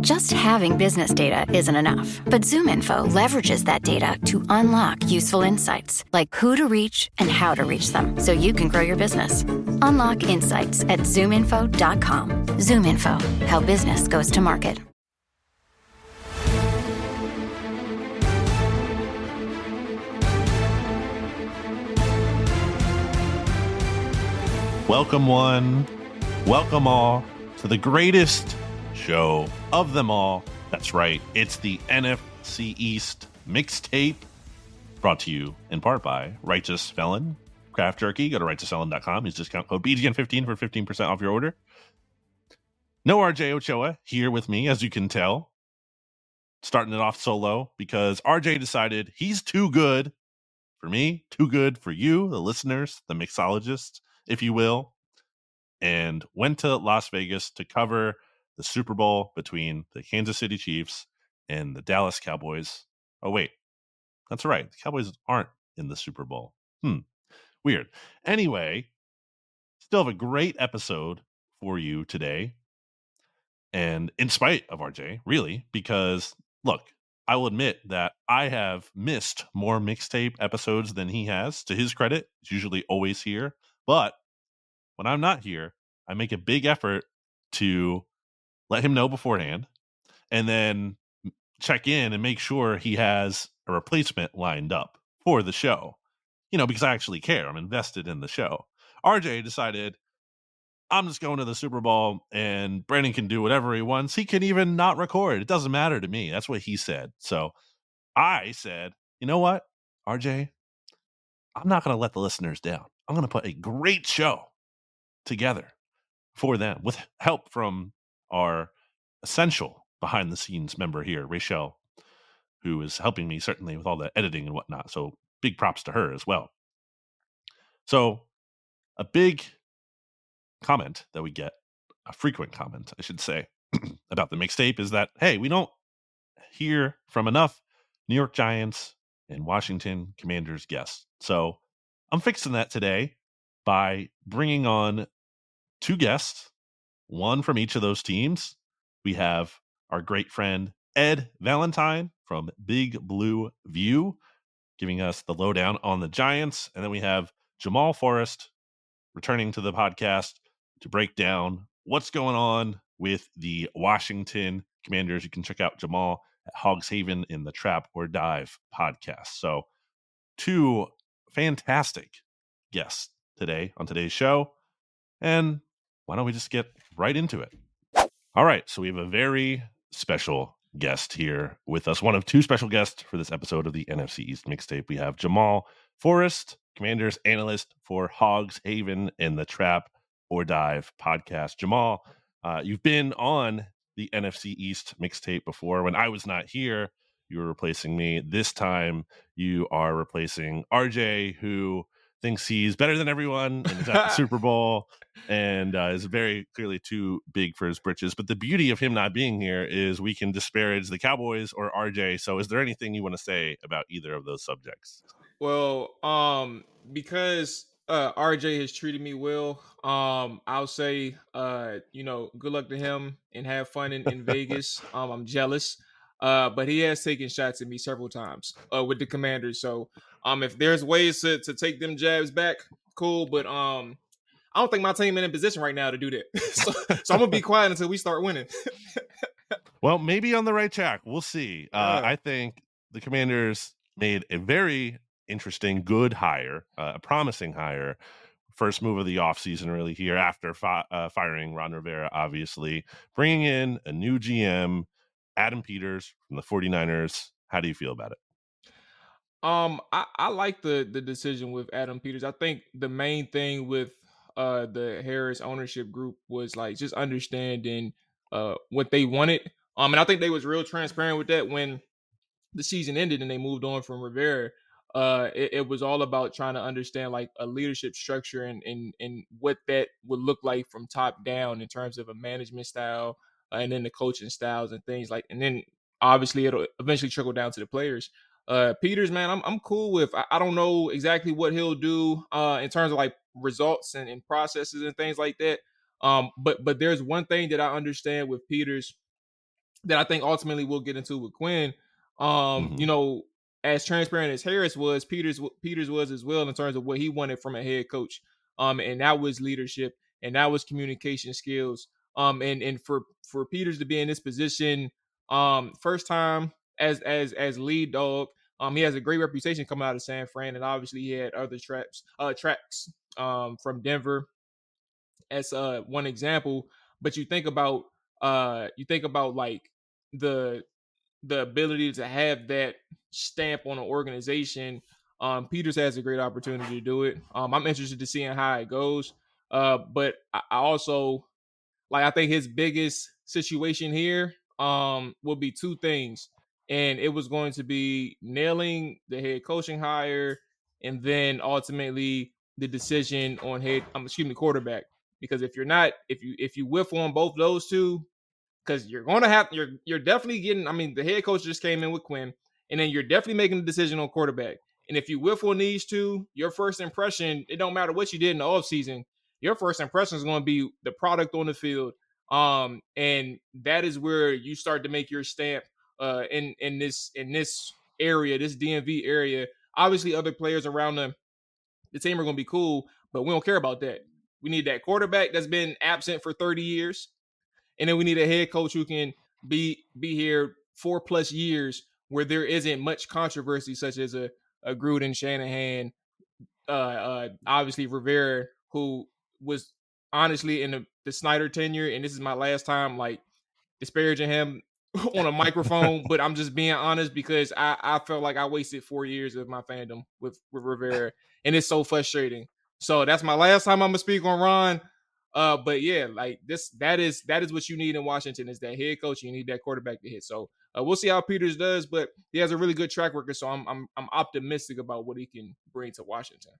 Just having business data isn't enough, but ZoomInfo leverages that data to unlock useful insights like who to reach and how to reach them so you can grow your business. Unlock insights at zoominfo.com. ZoomInfo, how business goes to market. Welcome, one. Welcome, all, to the greatest show of them all. That's right. It's the NFC East mixtape brought to you in part by Righteous Felon Craft Jerky. Go to righteousfelon.com. Use discount code BGN15 for 15% off your order. No RJ Ochoa here with me, as you can tell. Starting it off solo because RJ decided he's too good for me, too good for you, the listeners, the mixologists if you will, and went to Las Vegas to cover the Super Bowl between the Kansas City Chiefs and the Dallas Cowboys. Oh, wait, that's right. The Cowboys aren't in the Super Bowl. Hmm, weird. Anyway, still have a great episode for you today. And in spite of RJ, really, because look, I will admit that I have missed more mixtape episodes than he has. To his credit, usually always here. But when I'm not here, I make a big effort to let him know beforehand and then check in and make sure he has a replacement lined up for the show. You know, because I actually care. I'm invested in the show. RJ decided I'm just going to the Super Bowl and Brandon can do whatever he wants. He can even not record. It doesn't matter to me. That's what he said. So I said, you know what, RJ, I'm not going to let the listeners down. I'm going to put a great show together for them with help from our essential behind the scenes member here, Rachel, who is helping me certainly with all the editing and whatnot. So big props to her as well. So a big comment that we get, a frequent comment, I should say, about the mixtape is that, hey, we don't hear from enough New York Giants and Washington Commanders guests. So I'm fixing that today by bringing on two guests, one from each of those teams. We have our great friend Ed Valentine from Big Blue View giving us the lowdown on the Giants. And then we have Jamaul Forrest returning to the podcast to break down what's going on with the Washington Commanders. You can check out Jamaul at Hogs Haven in the Trap or Dive podcast. So, two fantastic guests today on today's show. And why don't we just get right into it? All right. So we have a very special guest here with us, one of two special guests for this episode of the NFC East mixtape. We have Jamaul Forrest, Commanders analyst for Hogs Haven and the Trap or Dive podcast. Jamaul, uh, you've been on the NFC East mixtape before. When I was not here, you were replacing me. This time, you are replacing RJ, who thinks he's better than everyone and is at the Super Bowl and uh, is very clearly too big for his britches. But the beauty of him not being here is we can disparage the Cowboys or RJ. So, is there anything you want to say about either of those subjects? Well, um, because uh, RJ has treated me well, um, I'll say, uh, you know, good luck to him and have fun in, in Vegas. Um, I'm jealous. Uh, but he has taken shots at me several times uh, with the commanders. So um, if there's ways to, to take them jabs back, cool. But um, I don't think my team in a position right now to do that. so, so, I'm gonna be quiet until we start winning. well, maybe on the right track. We'll see. Uh, I think the Commanders made a very interesting, good hire, uh, a promising hire. First move of the offseason, really, here after fi- uh, firing Ron Rivera, obviously. Bringing in a new GM, Adam Peters from the 49ers. How do you feel about it? Um, I, I like the the decision with Adam Peters. I think the main thing with uh the Harris ownership group was like just understanding uh what they wanted. Um, and I think they was real transparent with that when the season ended and they moved on from Rivera. Uh, it, it was all about trying to understand like a leadership structure and and and what that would look like from top down in terms of a management style uh, and then the coaching styles and things like. And then obviously it'll eventually trickle down to the players. Uh, Peters, man, I'm I'm cool with. I, I, don't know exactly what he'll do uh, in terms of like results and, and processes and things like that. Um, but but there's one thing that I understand with Peters that I think ultimately we'll get into with Quinn. Um, Mhm. you know, as transparent as Harris was, Peters Peters was as well in terms of what he wanted from a head coach. Um, and that was leadership and that was communication skills. Um, and and for for Peters to be in this position, um, first time as as as lead dog. Um, he has a great reputation coming out of San Fran, and obviously he had other traps, uh, tracks, um, from Denver as uh one example. But you think about uh, you think about like the the ability to have that stamp on an organization. Um, Peters has a great opportunity to do it. Um, I'm interested to seeing how it goes. Uh, but I, I also like I think his biggest situation here um will be two things. And it was going to be nailing the head coaching hire and then ultimately the decision on head um, excuse me quarterback. Because if you're not if you if you whiff on both those two, because you're gonna have you're you're definitely getting. I mean, the head coach just came in with Quinn, and then you're definitely making the decision on quarterback. And if you whiff on these two, your first impression, it don't matter what you did in the offseason, your first impression is going to be the product on the field. Um, and that is where you start to make your stamp uh in in this in this area, this DMV area. Obviously, other players around the the team are going to be cool, but we don't care about that. We need that quarterback that's been absent for 30 years and then we need a head coach who can be be here four plus years where there isn't much controversy, such as a, a Gruden, Shanahan, uh, uh, obviously Rivera, who was honestly in the, the Snyder tenure, and this is my last time like disparaging him on a microphone, but I'm just being honest because I, I felt like I wasted four years of my fandom with, with Rivera, and it's so frustrating. So that's my last time I'm gonna speak on Ron. Uh, but yeah, like this, that is that is what you need in Washington is that head coach. You need that quarterback to hit. So uh, we'll see how Peters does, but he has a really good track record. So I'm I'm I'm optimistic about what he can bring to Washington.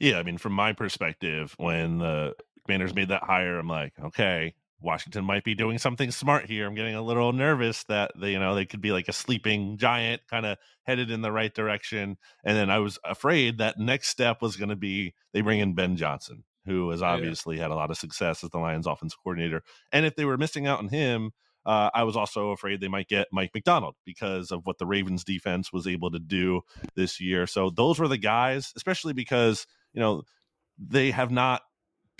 Yeah, I mean, from my perspective, when the Commanders made that hire, I'm like, okay, Washington might be doing something smart here. I'm getting a little nervous that they, you know, they could be like a sleeping giant, kind of headed in the right direction. And then I was afraid that next step was going to be they bring in Ben Johnson, who has obviously yeah. had a lot of success as the Lions' offensive coordinator. And if they were missing out on him, uh, I was also afraid they might get Mike Macdonald because of what the Ravens defense was able to do this year. So those were the guys, especially because you know they have not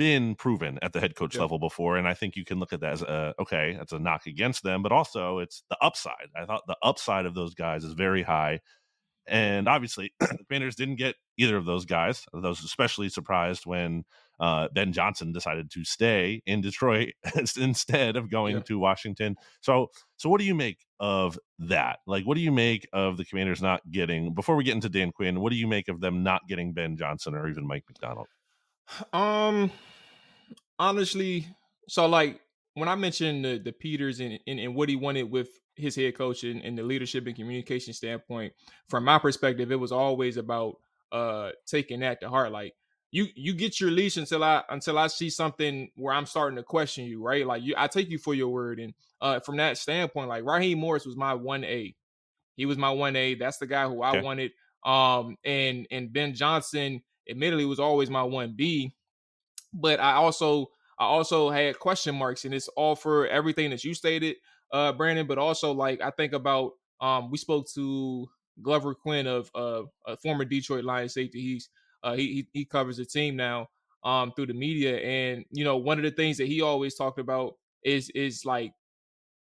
been proven at the head coach level before and i think you can look at that as a okay that's a knock against them but also it's the upside. I thought the upside of those guys is very high and obviously the commanders didn't get either of those guys. I was especially surprised when uh, ben johnson decided to stay in detroit instead of going yeah. to washington. So so what do you make of that? Like what do you make of the commanders not getting before we get into dan quinn what do you make of them not getting ben johnson or even mike macdonald um, honestly, so like when I mentioned the, the Peters and, and, and what he wanted with his head coach and, and the leadership and communication standpoint, from my perspective, it was always about uh taking that to heart. Like you you get your leash until I until I see something where I'm starting to question you, right? Like you I take you for your word. And uh from that standpoint, like Raheem Morris was my one A. He was my one A. That's the guy who I okay. wanted. Um and and Ben Johnson admittedly was always my one B, but I also I also had question marks, and it's all for everything that you stated, uh, Brandon. But also like I think about um, we spoke to Glover Quin of uh, a former Detroit Lions safety. He's uh, he he covers the team now um, through the media, and you know one of the things that he always talked about is is like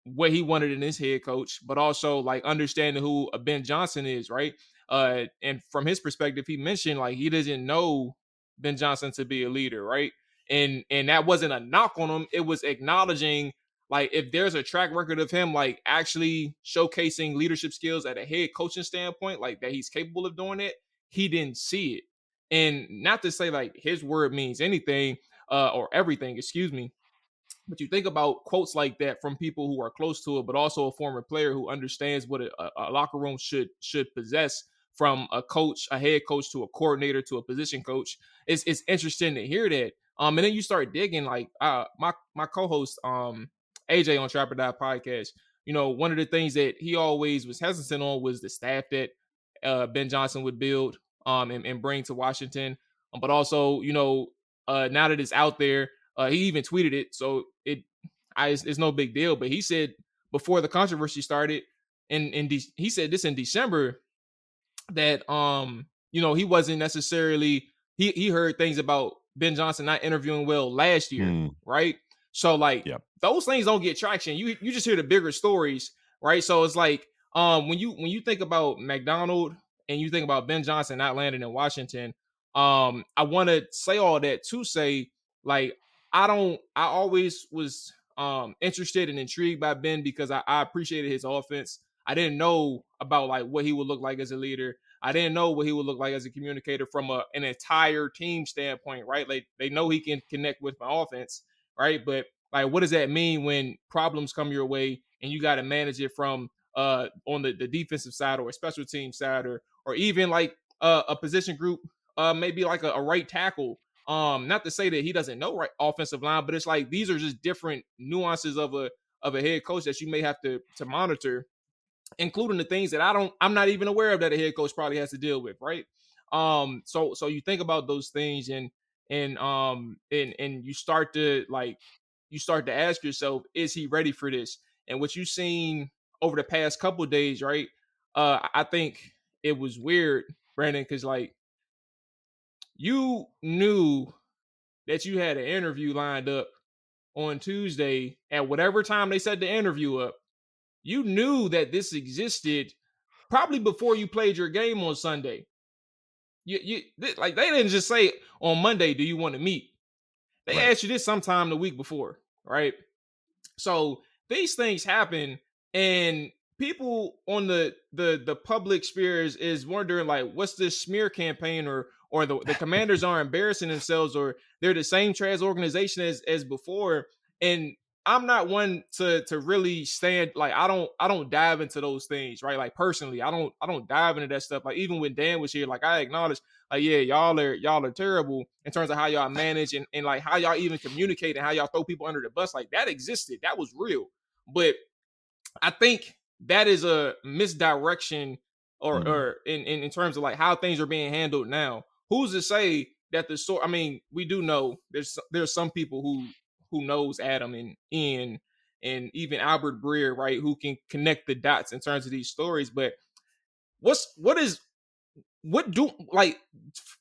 what he wanted in his head coach, but also like understanding who Ben Johnson is, right? Uh, and from his perspective, he mentioned like he doesn't know Ben Johnson to be a leader, right? And and that wasn't a knock on him; it was acknowledging like if there's a track record of him like actually showcasing leadership skills at a head coaching standpoint, like that he's capable of doing it, he didn't see it. And not to say like his word means anything uh, or everything, excuse me, but you think about quotes like that from people who are close to it, but also a former player who understands what a, a locker room should should possess from a coach, a head coach to a coordinator to a position coach. It's it's interesting to hear that. Um, and then you start digging like uh my my co-host um AJ on Trap or Dive podcast. You know, one of the things that he always was hesitant on was the staff that uh Ben Johnson would build um and, and bring to Washington. Um, but also, you know, uh now that it's out there, uh he even tweeted it, so it I it's, it's no big deal. But he said before the controversy started. And in, in De- he said this in December that um you know he wasn't necessarily he he heard things about Ben Johnson not interviewing well last year, mm. right? So like yep. those things don't get traction. You you just hear the bigger stories, right? So it's like um when you when you think about Macdonald and you think about Ben Johnson not landing in Washington, um I want to say all that to say like I don't I always was um interested and intrigued by Ben because I, I appreciated his offense. I didn't know about like what he would look like as a leader. I didn't know what he would look like as a communicator from a, an entire team standpoint, right? Like they know he can connect with my offense, right? But like, what does that mean when problems come your way and you got to manage it from uh on the, the defensive side or a special team side or or even like uh, a position group, uh maybe like a, a right tackle. Um, not to say that he doesn't know right offensive line, but it's like these are just different nuances of a of a head coach that you may have to to monitor including the things that I don't I'm not even aware of that a head coach probably has to deal with, right? Um so so you think about those things and and um and and you start to like you start to ask yourself is he ready for this? And what you've seen over the past couple days, right? Uh I think it was weird, Brandon, cuz like you knew that you had an interview lined up on Tuesday at whatever time they set the interview up you knew that this existed probably before you played your game on Sunday. You, you like they didn't just say on Monday, do you want to meet? They right. asked you this sometime the week before, right? So these things happen, and people on the the the public sphere is, is wondering like, what's this smear campaign, or or the, the commanders are embarrassing themselves, or they're the same trans organization as as before, and I'm not one to to really stand like I don't I don't dive into those things, right? Like personally, I don't I don't dive into that stuff. Like even when Dan was here, like I acknowledge, like, yeah, y'all are y'all are terrible in terms of how y'all manage and, and like how y'all even communicate and how y'all throw people under the bus. Like that existed. That was real. But I think that is a misdirection or mm-hmm. or in, in, in terms of like how things are being handled now. Who's to say that the sort I mean, we do know there's there's some people who who knows Adam and Ian and even Albert Breer, right, who can connect the dots in terms of these stories. But what's what is what do like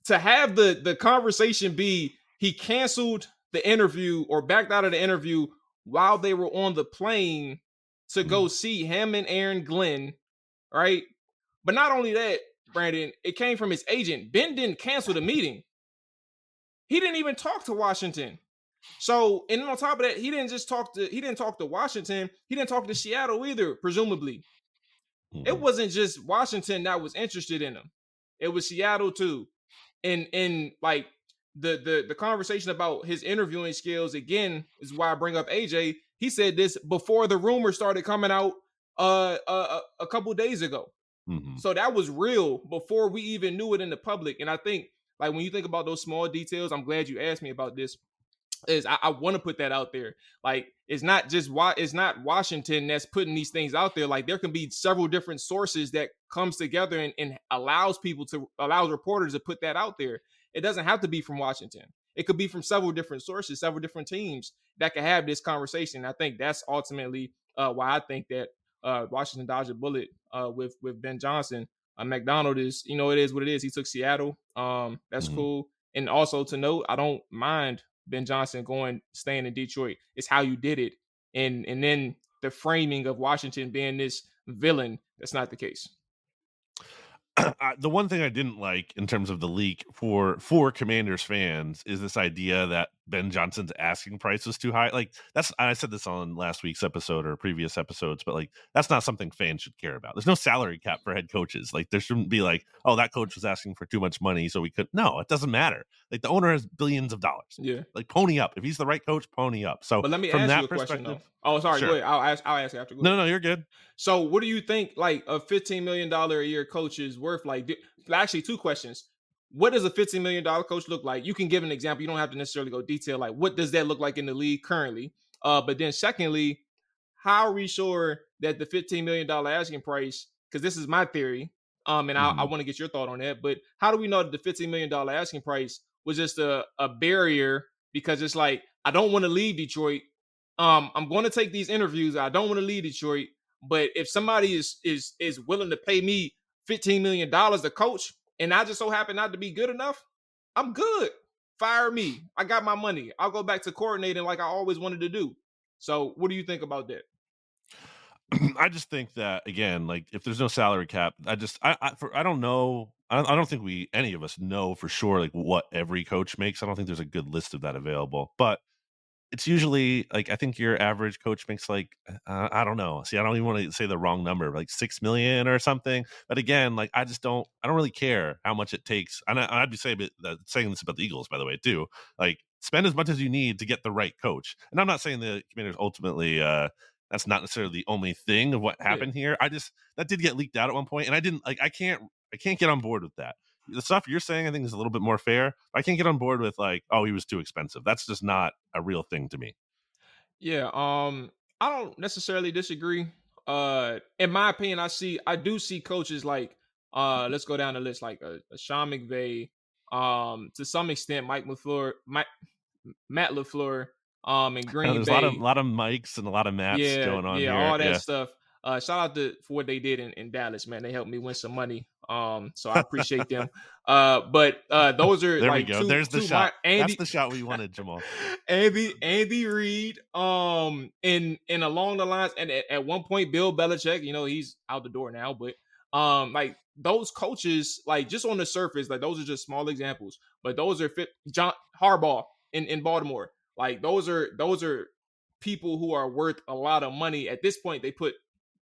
to have the the conversation be he canceled the interview or backed out of the interview while they were on the plane to go mm-hmm. see him and Aaron Glenn, right? But not only that, Brandon, it came from his agent. Ben didn't cancel the meeting. He didn't even talk to Washington. So, and on top of that, he didn't just talk to he didn't talk to Washington. He didn't talk to Seattle either, presumably. Mm-hmm. It wasn't just Washington that was interested in him. It was Seattle too. And and like the the the conversation about his interviewing skills again is why I bring up AJ. He said this before the rumors started coming out uh, uh a couple days ago. Mm-hmm. So that was real before we even knew it in the public. And I think like when you think about those small details, I'm glad you asked me about this is I, I want to put that out there. Like it's not just why it's not Washington that's putting these things out there. Like there can be several different sources that comes together and, and allows people to allows reporters to put that out there. It doesn't have to be from Washington. It could be from several different sources, several different teams that can have this conversation. I think that's ultimately uh, why I think that uh, Washington dodged a bullet uh, with with Ben Johnson. Uh, Macdonald is, you know, it is what it is. He took Seattle. Um, that's mm-hmm. cool. And also to note, I don't mind Ben Johnson going staying in Detroit. It's how you did it. And and then the framing of Washington being this villain, that's not the case. the one thing I didn't like in terms of the leak for for Commanders fans is this idea that Ben Johnson's asking price was too high. Like that's I said this on last week's episode or previous episodes, but like that's not something fans should care about. There's no salary cap for head coaches. Like there shouldn't be like, oh, that coach was asking for too much money, so we could. No, it doesn't matter. Like the owner has billions of dollars. Yeah, like pony up. If he's the right coach, pony up. So, but let me from ask that you a question though. Oh, sorry. Sure. Go ahead. I'll ask. I'll ask after. No, no, you're good. So, what do you think? Like a 15 million dollar a year coach is worth? Like, actually, two questions. What does a 15 million dollar coach look like? You can give an example. You don't have to necessarily go detail. Like, what does that look like in the league currently? Uh, but then, secondly, how are we sure that the 15 million dollar asking price? Because this is my theory. Um, and mm-hmm. I, I want to get your thought on that. But how do we know that the 15 million dollar asking price was just a, a barrier? Because it's like I don't want to leave Detroit um, I'm going to take these interviews. I don't want to leave Detroit, but if somebody is is is willing to pay me 15 million dollars to coach, and I just so happen not to be good enough, I'm good. Fire me. I got my money. I'll go back to coordinating like I always wanted to do. So, what do you think about that? I just think that again, like if there's no salary cap, I just I I, for, I don't know. I don't, I don't think we any of us know for sure like what every coach makes. I don't think there's a good list of that available, but it's usually like I think your average coach makes like uh, I don't know. See, I don't even want to say the wrong number, like six million or something. But again, like I just don't. I don't really care how much it takes. And I, would be saying saying this about the Eagles, by the way, too. Like spend as much as you need to get the right coach. And I'm not saying the Commanders ultimately uh, that's not necessarily the only thing of what happened yeah. here. I just that did get leaked out at one point, and I didn't like. I can't. I can't get on board with that. The stuff you're saying, I think, is a little bit more fair. I can't get on board with like, oh, he was too expensive. That's just not a real thing to me. Yeah. Um. I don't necessarily disagree. Uh, in my opinion, I see. I do see coaches like. Uh, let's go down the list like a, a Sean McVay. Um, to some extent, Mike LaFleur, Mike, Matt LaFleur um in Green There's Bay. a lot of lot of mics and a lot of maps yeah, going on. Yeah, here. all that yeah. stuff. Uh, shout out to for what they did in, in Dallas, man. They helped me win some money. Um, so I appreciate them. Uh, but uh, those are there like we go. Two, There's the shot. Andy, That's the shot we wanted, Jamaul. Andy Andy Reid. Um, in in along the lines, and at, at one point, Bill Belichick. You know, he's out the door now, but um, like those coaches, like just on the surface, like those are just small examples. But those are fit. John Harbaugh in in Baltimore. Like those are those are people who are worth a lot of money. At this point, they put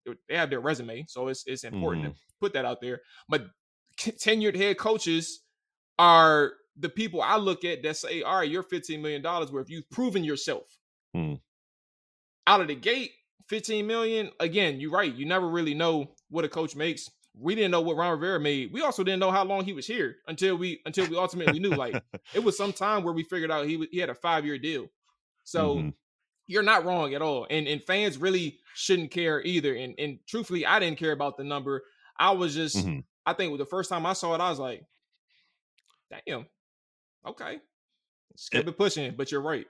they have their resume, so it's it's important mm-hmm. to put that out there. But tenured head coaches are the people I look at that say, "All right, you're 15 million dollars worth. You've proven yourself." Mm. Out of the gate, 15 million. Again, you're right. You never really know what a coach makes. We didn't know what Ron Rivera made. We also didn't know how long he was here until we until we ultimately knew. Like it was some time where we figured out he he had a five year deal. So mm-hmm. You're not wrong at all. And and fans really shouldn't care either. And and truthfully, I didn't care about the number. I was just mm-hmm. I think the first time I saw it, I was like, damn, okay. Let's keep it, it pushing, but you're right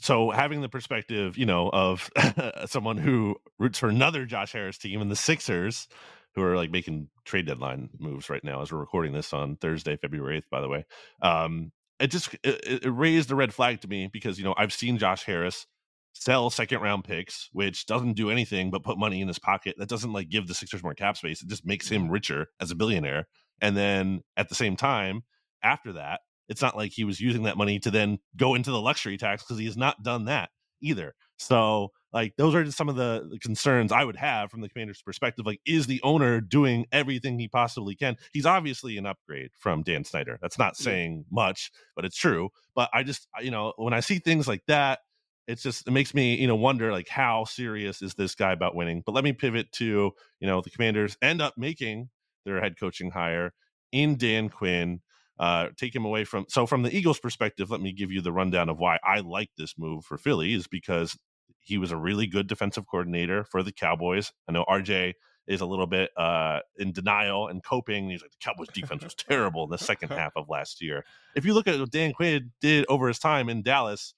so having the perspective, you know, of someone who roots for another Josh Harris team and the Sixers, who are like making trade deadline moves right now as we're recording this on Thursday, February 8th, by the way. Um, it just it, it raised a red flag to me because you know I've seen Josh Harris sell second round picks, which doesn't do anything but put money in his pocket. That doesn't like give the Sixers more cap space. It just makes him mm-hmm. richer as a billionaire. And then at the same time, after that, it's not like he was using that money to then go into the luxury tax because he has not done that either. So, like, those are just some of the, the, concerns I would have from the commander's perspective. Like, is the owner doing everything he possibly can? He's obviously an upgrade from Dan Snyder. That's not saying much, but it's true. But I just, you know, when I see things like that, it's just it makes me you know wonder like how serious is this guy about winning but let me pivot to you know the commanders end up making their head coaching hire in dan quinn uh, take him away from. So, from the Eagles' perspective, let me give you the rundown of why I like this move for Philly is because he was a really good defensive coordinator for the Cowboys. I know RJ is a little bit uh, in denial and coping. He's like, the Cowboys' defense was terrible in the second half of last year. If you look at what Dan Quinn did over his time in Dallas,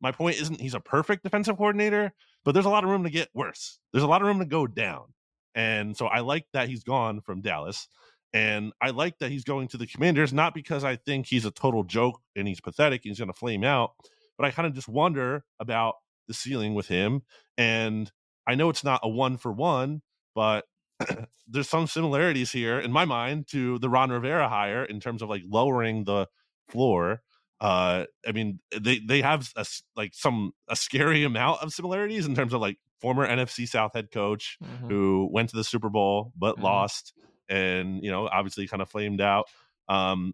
my point isn't he's a perfect defensive coordinator, but there's a lot of room to get worse. There's a lot of room to go down. And so I like that he's gone from Dallas. And I like that he's going to the Commanders, not because I think he's a total joke and he's pathetic and he's going to flame out, but I kind of just wonder about the ceiling with him. And I know it's not a one for one, but there's some similarities here in my mind to the Ron Rivera hire in terms of like lowering the floor. Uh, I mean, they they have a, like some a scary amount of similarities in terms of like former NFC South head coach mm-hmm. who went to the Super Bowl but mm-hmm. lost and you know obviously kind of flamed out um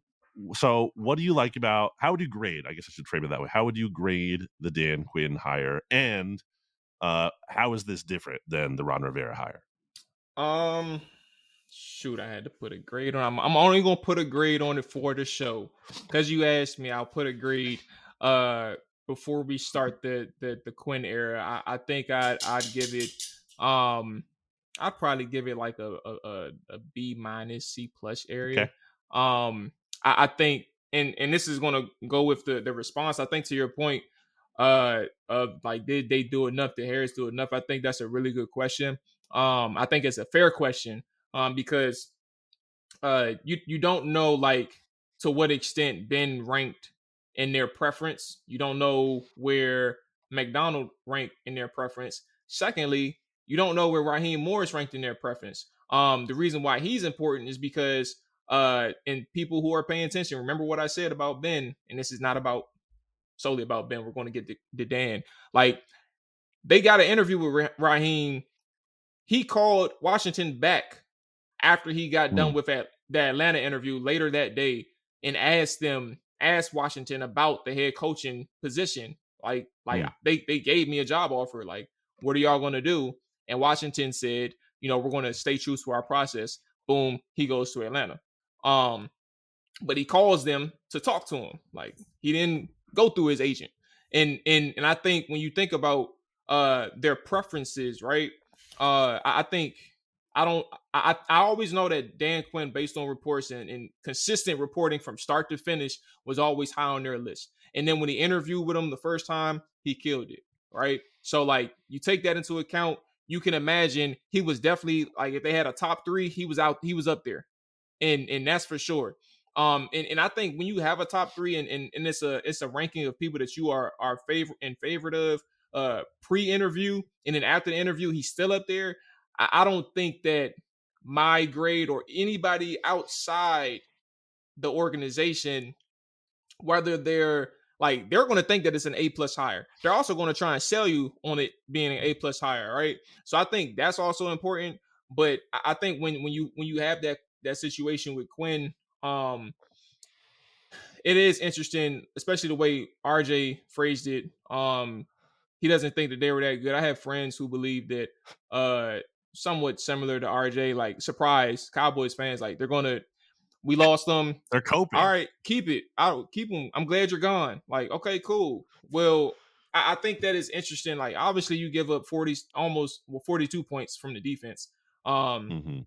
so what do you like about how would you grade i guess i should frame it that way how would you grade the dan quinn hire and uh how is this different than the ron rivera hire? Um shoot i had to put a grade on i'm, I'm only gonna put a grade on it for the show because you asked me i'll put a grade uh before we start the the, the quinn era I, I think i'd i'd give it um I'd probably give it like a a, a B minus C plus area. Okay. Um, I, I, think, and and this is going to go with the the response. I think to your point, uh of like did they do enough? Did Harris do enough? I think that's a really good question. Um, I think it's a fair question. Um, because uh you you don't know like to what extent Ben ranked in their preference. You don't know where Macdonald ranked in their preference. Secondly, you don't know where Raheem Morris ranked in their preference. Um, the reason why he's important is because uh, and people who are paying attention, remember what I said about Ben, and this is not about solely about Ben. We're going to get to, to Dan. Like they got an interview with Raheem. He called Washington back after he got mm. done with that, that Atlanta interview later that day and asked them, asked Washington about the head coaching position. Like, like mm. they they gave me a job offer. Like, what are y'all going to do? And Washington said, you know, we're going to stay true to our process. Boom, he goes to Atlanta. Um, but he calls them to talk to him. Like he didn't go through his agent. And and and I think when you think about uh their preferences, right? Uh I, I think I don't I I always know that Dan Quinn, based on reports and, and consistent reporting from start to finish, was always high on their list. And then when he interviewed with him the first time, he killed it. Right. So like you take that into account, you can imagine he was definitely like if they had a top three, he was out, he was up there. And and that's for sure. Um, and, and I think when you have a top three and, and, and it's a it's a ranking of people that you are are favor in favorite of uh pre-interview and then after the interview he's still up there. I, I don't think that my grade or anybody outside the organization, whether they're like they're going to think that it's an A plus higher. They're also going to try and sell you on it being an A plus higher, right? So I think that's also important. But I think when when you when you have that that situation with Quinn um, it is interesting, especially the way RJ phrased it. Um, he doesn't think that they were that good. I have friends who believe that uh somewhat similar to RJ, like surprise Cowboys fans, like they're gonna we lost them. They're coping. All right, keep it. I'll keep them. I'm glad you're gone. Like, okay, cool. Well, I, I think that is interesting. Like, obviously, you give up 40, almost well, 42 points from the defense. Um, mm-hmm.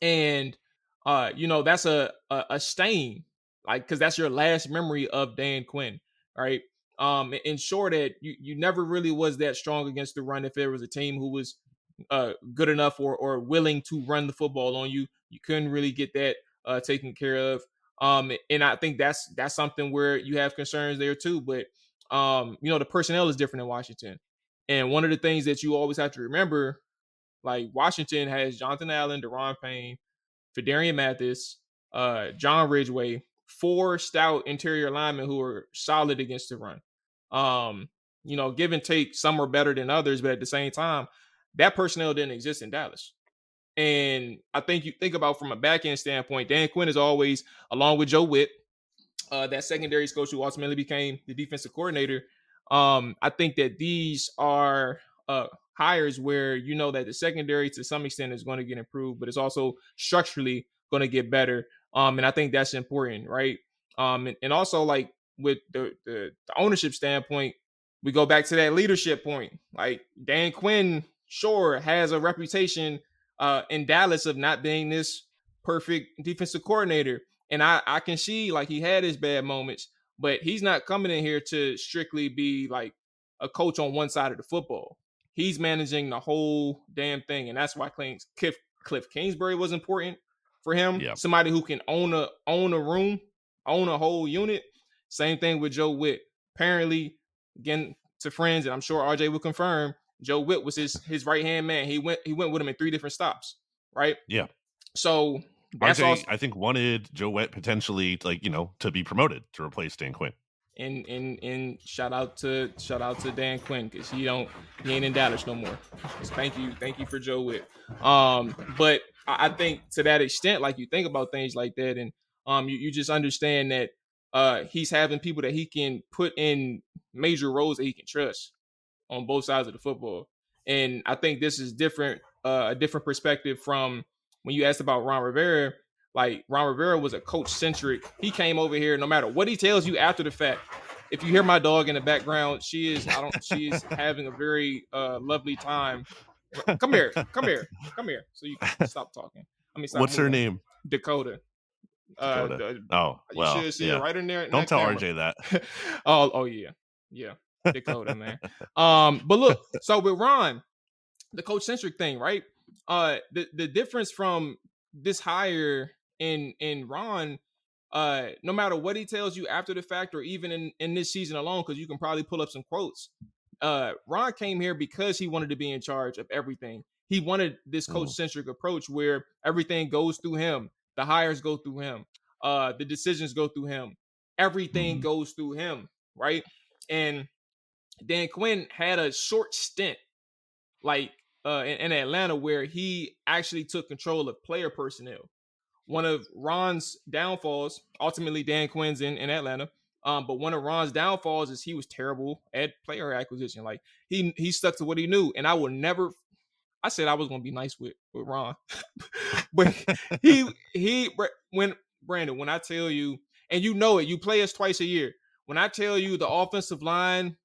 and uh, you know, that's a a, a stain, like because that's your last memory of Dan Quinn, right? Um, ensure that you you never really was that strong against the run. If there was a team who was uh good enough or or willing to run the football on you, you couldn't really get that uh taken care of. Um, and I think that's that's something where you have concerns there too. But um, you know, the personnel is different in Washington, and one of the things that you always have to remember, like Washington has Jonathan Allen, Daron Payne, Phidarian Mathis, uh, John Ridgeway, four stout interior linemen who are solid against the run. Um, you know, give and take, some are better than others, but at the same time, that personnel didn't exist in Dallas. And I think you think about from a back end standpoint, Dan Quinn is always, along with Joe Whitt, uh, that secondary coach who ultimately became the defensive coordinator. Um, I think that these are uh, hires where you know that the secondary to some extent is going to get improved, but it's also structurally going to get better. Um, and I think that's important, right? Um, and, and also like with the, the, the ownership standpoint, we go back to that leadership point. Like Dan Quinn, sure, has a reputation uh, in Dallas of not being this perfect defensive coordinator, and I I can see like he had his bad moments, but he's not coming in here to strictly be like a coach on one side of the football he's managing the whole damn thing, and that's why Cliff Cliff Kingsbury was important for him. Yep. Somebody who can own a own a room, own a whole unit. Same thing with Joe Whitt. Apparently, again to friends, and I'm sure RJ will confirm. Joe Whitt was his his right hand man. He went he went with him in three different stops. Right. Yeah. So that's RJ, also, I think wanted Joe Whitt potentially like you know to be promoted to replace Dan Quinn and and and shout out to shout out to Dan Quinn because he don't he ain't in Dallas no more. So thank you, thank you for Joe Whitt. Um, but I, I think to that extent, like you think about things like that, and um, you, you just understand that uh he's having people that he can put in major roles that he can trust on both sides of the football. And I think this is different, uh, a different perspective from when you asked about Ron Rivera like Ron Rivera was a coach centric. He came over here no matter what he tells you after the fact. If you hear my dog in the background, she is I don't she is having a very uh, lovely time. Come here, come here, come here. So you can stop talking. I mean, what's moving. her name? Dakota. Uh, Dakota. Uh, oh, well, you should see yeah. right in there. Don't tell camera. RJ that. oh, oh yeah, yeah. Dakota, man. Um, but look, so with Ron, the coach centric thing, right? Uh, the the difference from this hire in in Ron, uh, no matter what he tells you after the fact, or even in in this season alone, because you can probably pull up some quotes. Uh, Ron came here because he wanted to be in charge of everything. He wanted this coach centric approach where everything goes through him, the hires go through him, uh, the decisions go through him, everything mm-hmm. goes through him, right? And Dan Quinn had a short stint, like uh, in, in Atlanta, where he actually took control of player personnel. One of Ron's downfalls, ultimately Dan Quinn's in, in Atlanta, um, but one of Ron's downfalls is he was terrible at player acquisition. Like he he stuck to what he knew, and I will never. I said I was gonna be nice with with Ron, but he he when Brandon when I tell you, and you know it, you play us twice a year. When I tell you the offensive line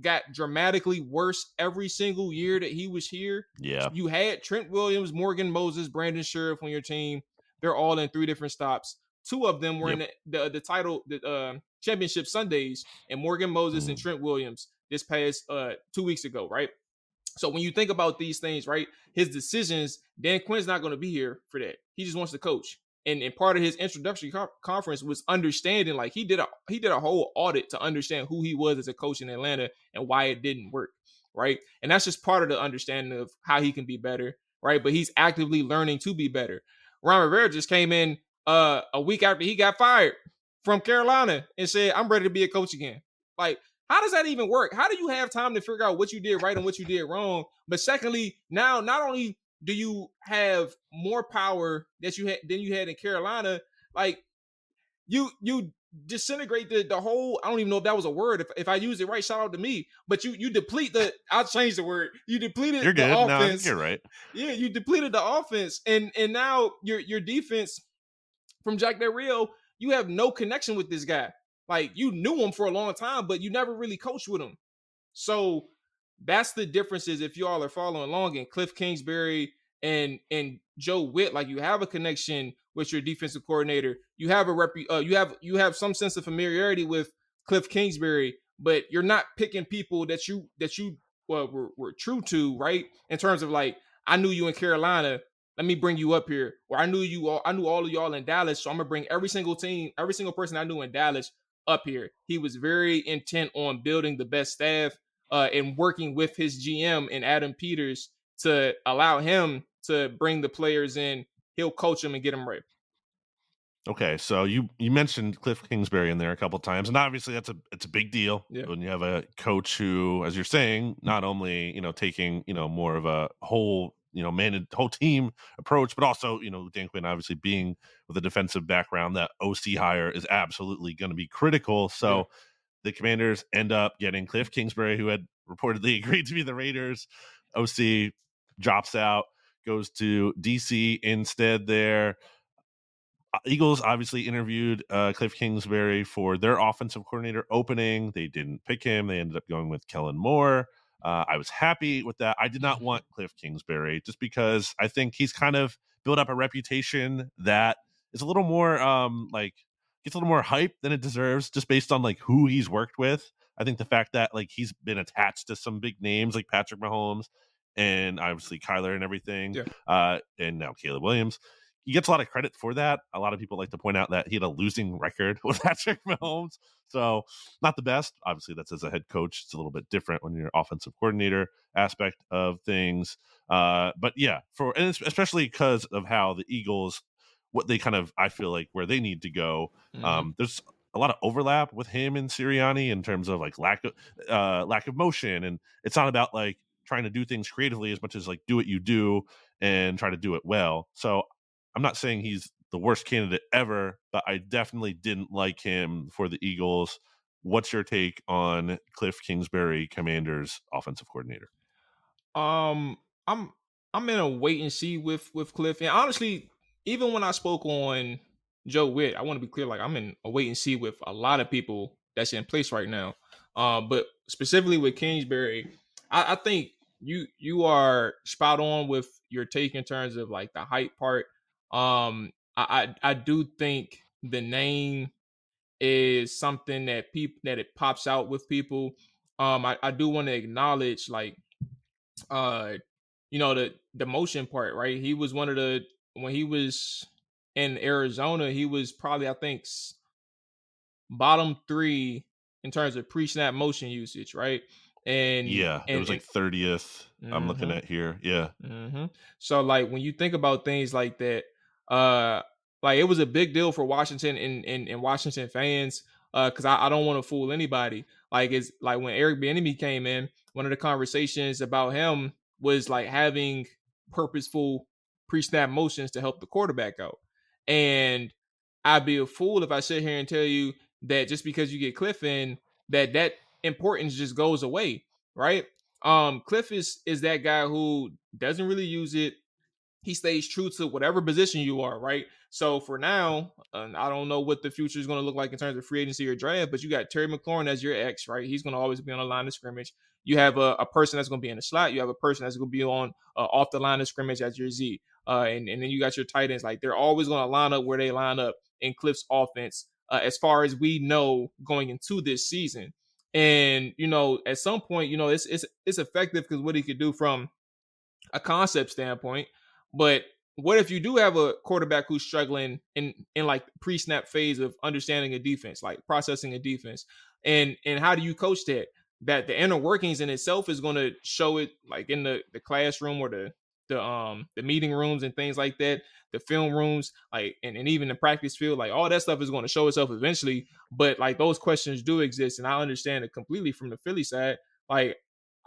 got dramatically worse every single year that he was here. Yeah. You had Trent Williams, Morgan Moses, Brandon Scherff on your team. They're all in three different stops. Two of them were yep. in the, the, the title the uh, championship Sundays, and Morgan Moses mm. and Trent Williams this past uh two weeks ago, right? So when you think about these things, right, his decisions, Dan Quinn's not going to be here for that. He just wants to coach and, and part of his introductory co- conference was understanding like he did a he did a whole audit to understand who he was as a coach in Atlanta and why it didn't work right and that's just part of the understanding of how he can be better right but he's actively learning to be better Ron Rivera just came in uh a week after he got fired from Carolina and said I'm ready to be a coach again like how does that even work? How do you have time to figure out what you did right and what you did wrong? But secondly, now not only do you have more power that you had than you had in Carolina? Like you you disintegrate the, the whole I don't even know if that was a word. If, if I use it right, shout out to me. But you you deplete the I'll change the word. You depleted you're good. the offense. No, you're right. Yeah, you depleted the offense and and now your your defense from Jack Del Rio, you have no connection with this guy. Like you knew him for a long time, but you never really coached with him. So that's the differences if y'all are following along and Cliff Kingsbury and and Joe Whitt. like you have a connection with your defensive coordinator. You have a rep uh, you have you have some sense of familiarity with Cliff Kingsbury, but you're not picking people that you that you well, were, were true to, right? In terms of like, I knew you in Carolina. Let me bring you up here. Or I knew you all, I knew all of y'all in Dallas. So I'm gonna bring every single team, every single person I knew in Dallas up here. He was very intent on building the best staff uh, and working with his GM and Adam Peters to allow him to bring the players in. He'll coach them and get them right. Okay, so you you mentioned Cliff Kingsbury in there a couple times, and obviously that's a it's a big deal yeah. when you have a coach who, as you're saying, not only you know taking you know more of a whole you know man whole team approach, but also you know Dan Quinn obviously being with a defensive background, that OC hire is absolutely going to be critical. So. Yeah the Commanders end up getting Cliff Kingsbury, who had reportedly agreed to be the Raiders. OC drops out, goes to DC instead there. Uh, Eagles obviously interviewed uh, Cliff Kingsbury for their offensive coordinator opening. They didn't pick him. They ended up going with Kellen Moore. Uh, I was happy with that. I did not want Cliff Kingsbury just because I think he's kind of built up a reputation that is a little more um, like gets a little more hype than it deserves just based on like who he's worked with. I think the fact that like he's been attached to some big names like Patrick Mahomes and obviously Kyler and everything, yeah. uh, and now Caleb Williams. He gets a lot of credit for that. A lot of people like to point out that he had a losing record with Patrick Mahomes. So, not the best. Obviously, that's as a head coach. It's a little bit different when you're offensive coordinator aspect of things. Uh, but yeah, for and especially because of how the Eagles, what they kind of, I feel like where they need to go. Mm-hmm. Um, there's a lot of overlap with him and Sirianni in terms of like lack of uh, lack of motion, and it's not about like trying to do things creatively as much as like do what you do and try to do it well. So I'm not saying he's the worst candidate ever, but I definitely didn't like him for the Eagles. What's your take on Cliff Kingsbury, Commanders offensive coordinator? Um, I'm I'm in a wait and see with with Cliff, and honestly, even when I spoke on Joe Whitt, I want to be clear, like I'm in a wait and see with a lot of people that's in place right now. Uh, but specifically with Kingsbury, I, I think you you are spot on with your take in terms of like the hype part. Um, I I, I do think the name is something that people that it pops out with people. um, I, I do want to acknowledge like, uh, you know the the motion part, right? He was one of the when he was in Arizona, he was probably I think bottom three in terms of pre-snap motion usage, right? And yeah, and, it was like 30th. Mm-hmm. I'm looking mm-hmm. at here. Yeah. Mm-hmm. So like when you think about things like that, uh, like it was a big deal for Washington and and, and Washington fans, uh, because I, I don't want to fool anybody. Like it's like when Eric Bieniemy came in, one of the conversations about him was like having purposeful pre-snap motions to help the quarterback out. And I'd be a fool if I sit here and tell you that just because you get Cliff in, that that importance just goes away, right? Um, Cliff is is that guy who doesn't really use it. He stays true to whatever position you are, right? So for now, I don't know what the future is going to look like in terms of free agency or draft, but you got Terry McLaurin as your ex, right? He's going to always be on the line of scrimmage. You have a, a person that's going to be in the slot. You have a person that's going to be on uh, off the line of scrimmage as your Z. Uh, and, and then you got your tight ends. Like they're always going to line up where they line up in Cliff's offense uh, as far as we know going into this season. And you know, at some point, you know, it's it's it's effective because what he could do from a concept standpoint. But what if you do have a quarterback who's struggling in in like pre-snap phase of understanding a defense, like processing a defense, and and how do you coach that? That the inner workings in itself is going to show it like in the the classroom or the the um the meeting rooms and things like that the film rooms like and, and even the practice field like all that stuff is going to show itself eventually but like those questions do exist and i understand it completely from the philly side like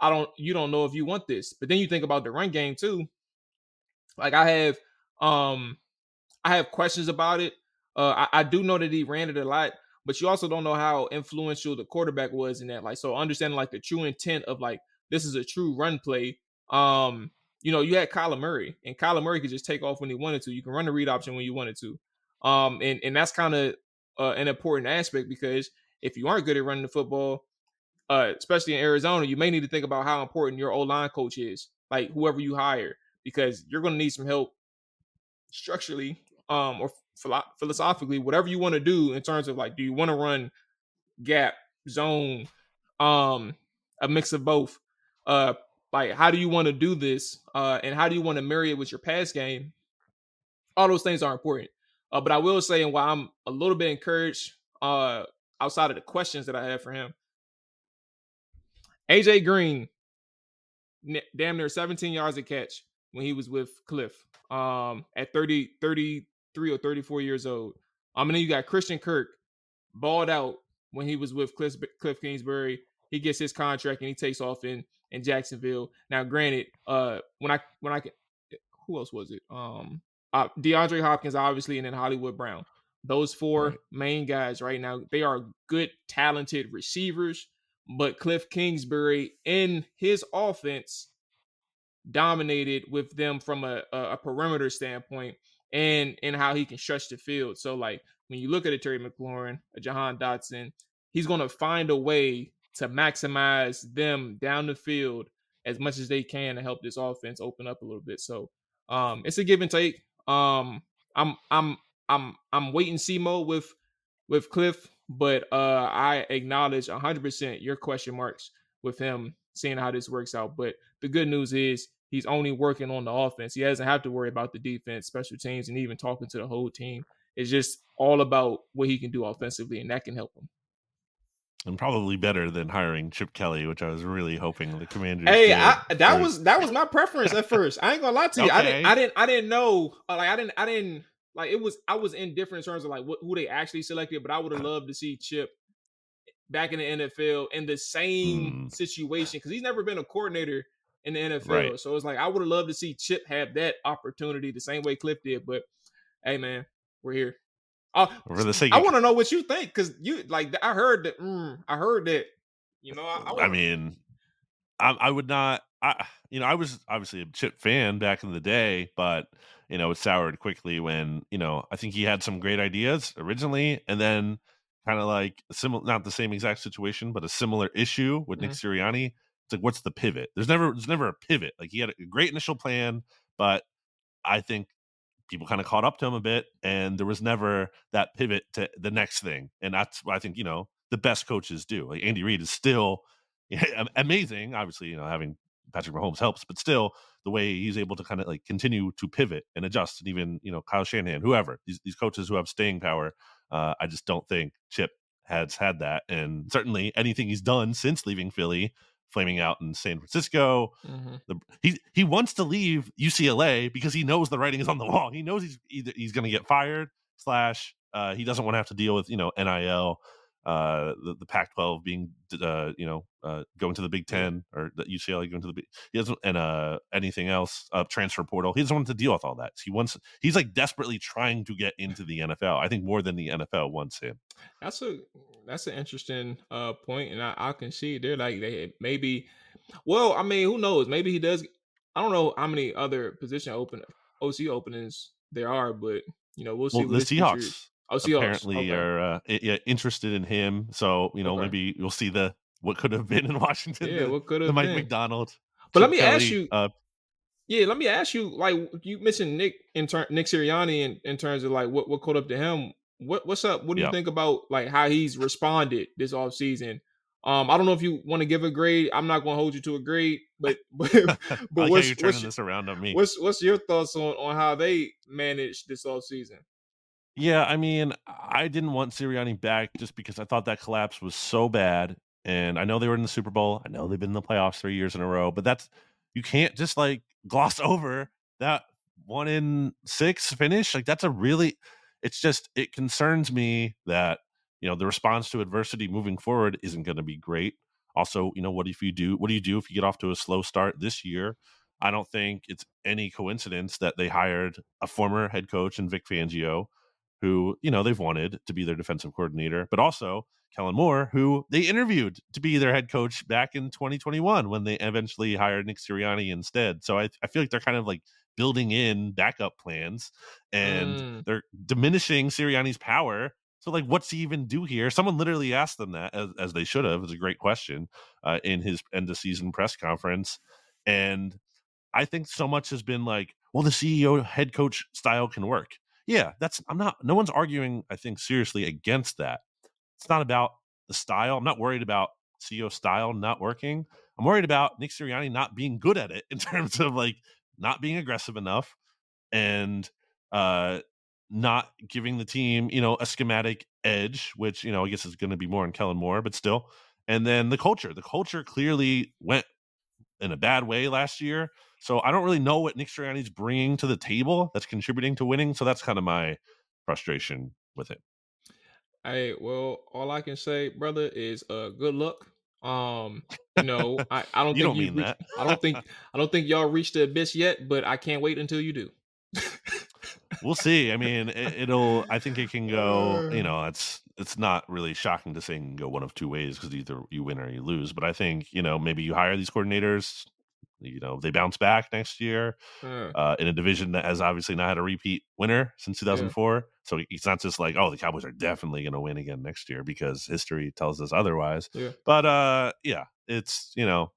i don't you don't know if you want this but then you think about the run game too. Like i have um i have questions about it uh I, I do know that he ran it a lot but you also don't know how influential the quarterback was in that like so understanding like the true intent of like this is a true run play um you know, you had Kyler Murray, and Kyler Murray could just take off when he wanted to. You can run the read option when you wanted to. Um, and and that's kind of uh, an important aspect because if you aren't good at running the football, uh, especially in Arizona, you may need to think about how important your O line coach is, like whoever you hire, because you're going to need some help structurally, um, or philosophically, whatever you want to do in terms of like, do you want to run gap, zone, um, a mix of both, uh, like, how do you want to do this? Uh, and how do you want to marry it with your pass game? All those things are important. Uh, but I will say, and while I'm a little bit encouraged, uh, outside of the questions that I have for him, AJ Green, damn near 17 yards a catch when he was with Cliff um, at 30, 33 or 34 years old. I mean, you got Christian Kirk balled out when he was with Cliff, Cliff Kingsbury. He gets his contract and he takes off in in Jacksonville. Now, granted, uh, when I when I can who else was it? Um, uh, DeAndre Hopkins, obviously, and then Hollywood Brown. Those four right. main guys right now, they are good, talented receivers. But Cliff Kingsbury in his offense dominated with them from a, a, a perimeter standpoint and and how he can stretch the field. So like when you look at a Terry McLaurin, a Jahan Dotson, he's going to find a way to maximize them down the field as much as they can to help this offense open up a little bit. So um, it's a give and take. Um, I'm I'm I'm I'm waiting see mode with with Cliff, but uh, I acknowledge 100% your question marks with him seeing how this works out. But the good news is he's only working on the offense. He doesn't have to worry about the defense, special teams, and even talking to the whole team. It's just all about what he can do offensively, and that can help him and probably better than hiring Chip Kelly, which I was really hoping the Commanders. Hey, I, that was that was my preference at first. I ain't gonna lie to you. Okay. I didn't I didn't I didn't know uh, like I didn't I didn't like it was I was indifferent in terms of like what, who they actually selected, but I would have loved to see Chip back in the NFL in the same mm. situation because he's never been a coordinator in the NFL. Right. So it's like I would have loved to see Chip have that opportunity the same way Cliff did. But hey, man, we're here. Uh, for the sake, I want to know what you think because you like. I heard that. Mm, I heard that. You know, I, I, I mean, I, I, would not. I you know, I was obviously a Chip fan back in the day, but you know, it soured quickly when you know. I think he had some great ideas originally, and then kind of like similar, not the same exact situation, but a similar issue with mm-hmm. Nick Sirianni. It's like, what's the pivot? There's never, there's never a pivot. Like he had a great initial plan, but I think people kind of caught up to him a bit, and there was never that pivot to the next thing. And that's I think you know the best coaches do. Like Andy Reid is still amazing. Obviously, you know, having Patrick Mahomes helps, but still, the way he's able to kind of like continue to pivot and adjust, and even you know Kyle Shanahan, whoever these these coaches who have staying power, uh, I just don't think Chip has had that, and certainly anything he's done since leaving Philly, flaming out in San Francisco, mm-hmm. the, he he wants to leave UCLA because he knows the writing is on the wall. He knows he's either he's going to get fired slash uh, he doesn't want to have to deal with you know NIL uh, the, the Pac-12 being, uh, you know, uh, going to the Big Ten or the UCLA going to the Big, he doesn't, and uh, anything else, uh, transfer portal. He doesn't want to deal with all that. He wants, he's like desperately trying to get into the NFL. I think more than the NFL wants him. That's a, that's an interesting uh point, and I, I can see they're like they maybe, well, I mean, who knows? Maybe he does. I don't know how many other position open OC openings there are, but you know, we'll see. Well, the Seahawks. Oh, Seahawks. apparently okay. are uh, interested in him. So you know, okay. maybe you'll see the what could have been in Washington. Yeah, what could have been. the Mike been. Macdonald. But let me Kelly, ask you. Uh, yeah, let me ask you. Like you mentioned Nick in ter- Nick Sirianni in, in terms of like what what caught up to him. What what's up? What do you think about like how he's responded this off season? Um, I don't know if you want to give a grade. I'm not going to hold you to a grade, but but, but like what's, you turning what's, this around on me? What's what's your thoughts on on how they managed this off season? Yeah, I mean, I didn't want Sirianni back just because I thought that collapse was so bad. And I know they were in the Super Bowl. I know they've been in the playoffs three years in a row, but that's you can't just like gloss over that one in six finish. Like that's a really it's just it concerns me that you know the response to adversity moving forward isn't going to be great. Also, you know, what if you do what do you do if you get off to a slow start this year? I don't think it's any coincidence that they hired a former head coach in Vic Fangio who, you know, they've wanted to be their defensive coordinator, but also Kellen Moore, who they interviewed to be their head coach back in 2021 when they eventually hired Nick Sirianni instead. So I, I feel like they're kind of like building in backup plans and mm. they're diminishing Sirianni's power. So, like, what's he even do here? Someone literally asked them that, as, as they should have. It's a great question uh, in his end of season press conference. And I think so much has been like, well, the CEO head coach style can work yeah, that's I'm not no one's arguing, I think, seriously against that. It's not about the style. I'm not worried about CEO style not working. I'm worried about Nick Sirianni not being good at it in terms of like not being aggressive enough and uh not giving the team, you know, a schematic edge, which, you know, I guess is going to be more in Kellen Moore, but still. And then the culture. The culture clearly went in a bad way last year. So I don't really know what Nick Sirianni's bringing to the table that's contributing to winning. So that's kind of my frustration with it. Hey, well, all I can say, brother, is uh, good luck. Um, you know, I, I don't you think don't you reached, that. I don't think I don't think y'all reached the abyss yet, but I can't wait until you do. we'll see. I mean, it, will I think it can go. You know, it's it's not really shocking to say it can go one of two ways because either you win or you lose. But I think you know maybe you hire these coordinators, you know they bounce back next year mm. uh, in a division that has obviously not had a repeat winner since 2004 yeah. so it's not just like oh the cowboys are definitely going to win again next year because history tells us otherwise yeah. but uh yeah it's you know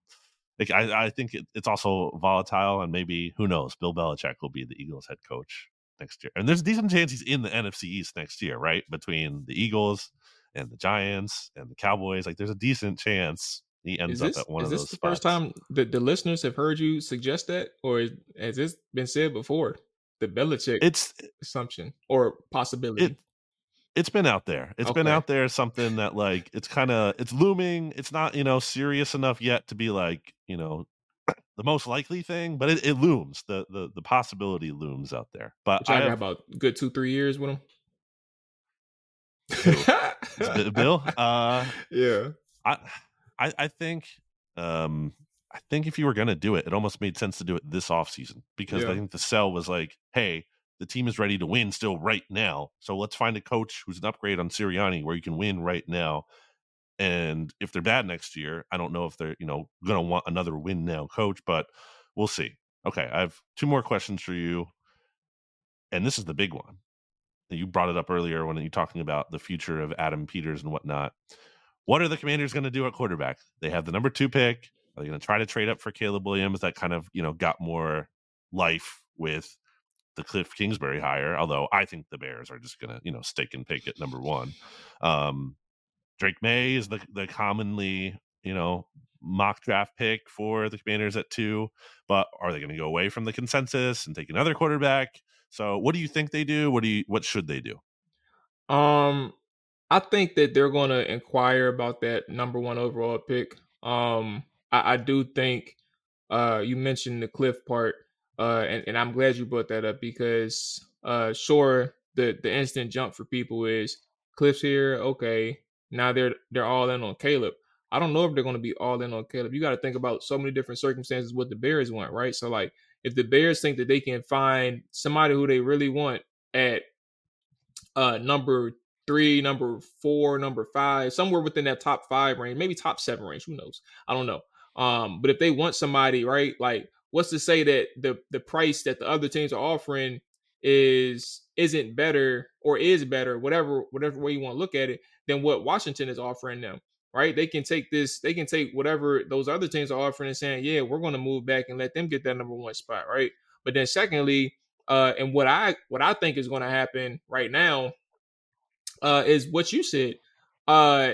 like, I, I think it, it's also volatile and maybe who knows bill belichick will be the eagles head coach next year and there's a decent chance he's in the nfc east next year right between the eagles and the giants and the cowboys like there's a decent chance he ends this, up at one of those. Is this the spots. first time that the listeners have heard you suggest that, or is, has this been said before? The Belichick it's eh assumption or possibility. It, it's been out there. It's okay. been out there. Something that like it's kind of it's looming. It's not you know serious enough yet to be like you know the most likely thing, but it, it looms. The the the possibility looms out there. But I have about good two three years with him. Bill, uh, yeah. I I, I think um I think if you were gonna do it, it almost made sense to do it this offseason because yeah. I think the sell was like, hey, the team is ready to win still right now. So let's find a coach who's an upgrade on Sirianni where you can win right now. And if they're bad next year, I don't know if they're, you know, gonna want another win now coach, but we'll see. Okay, I have two more questions for you. And this is the big one. You brought it up earlier when you talking about the future of Adam Peters and whatnot. What are the Commanders going to do at quarterback? They have the number two pick. Are they going to try to trade up for Caleb Williams? That kind of you know got more life with the Cliff Kingsbury hire. Although I think the Bears are just going to you know stake and pick at number one. Um, Drake Maye is the the commonly you know, mock draft pick for the Commanders at two, but are they going to go away from the consensus and take another quarterback? So, what do you think they do? What do you what should they do? Um, I think that they're going to inquire about that number one overall pick. Um, I, I do think uh, you mentioned the Cliff part, uh, and, and I'm glad you brought that up because uh, sure, the the instant jump for people is Cliff's here, okay. Now they're they're all in on Caleb. I don't know if they're going to be all in on Caleb. You got to think about so many different circumstances what the Bears want, right? So like if the Bears think that they can find somebody who they really want at uh number three, number four, number five, somewhere within that top five range, maybe top seven range. Who knows? I don't know. Um, but if they want somebody, right, like what's to say that the the price that the other teams are offering is isn't better or is better, whatever whatever way you want to look at it, than what Washington is offering them. Right? They can take this, they can take whatever those other teams are offering and saying, yeah, we're going to move back and let them get that number one spot, right? But then secondly, uh, and what I what I think is going to happen right now uh, is what you said. Uh,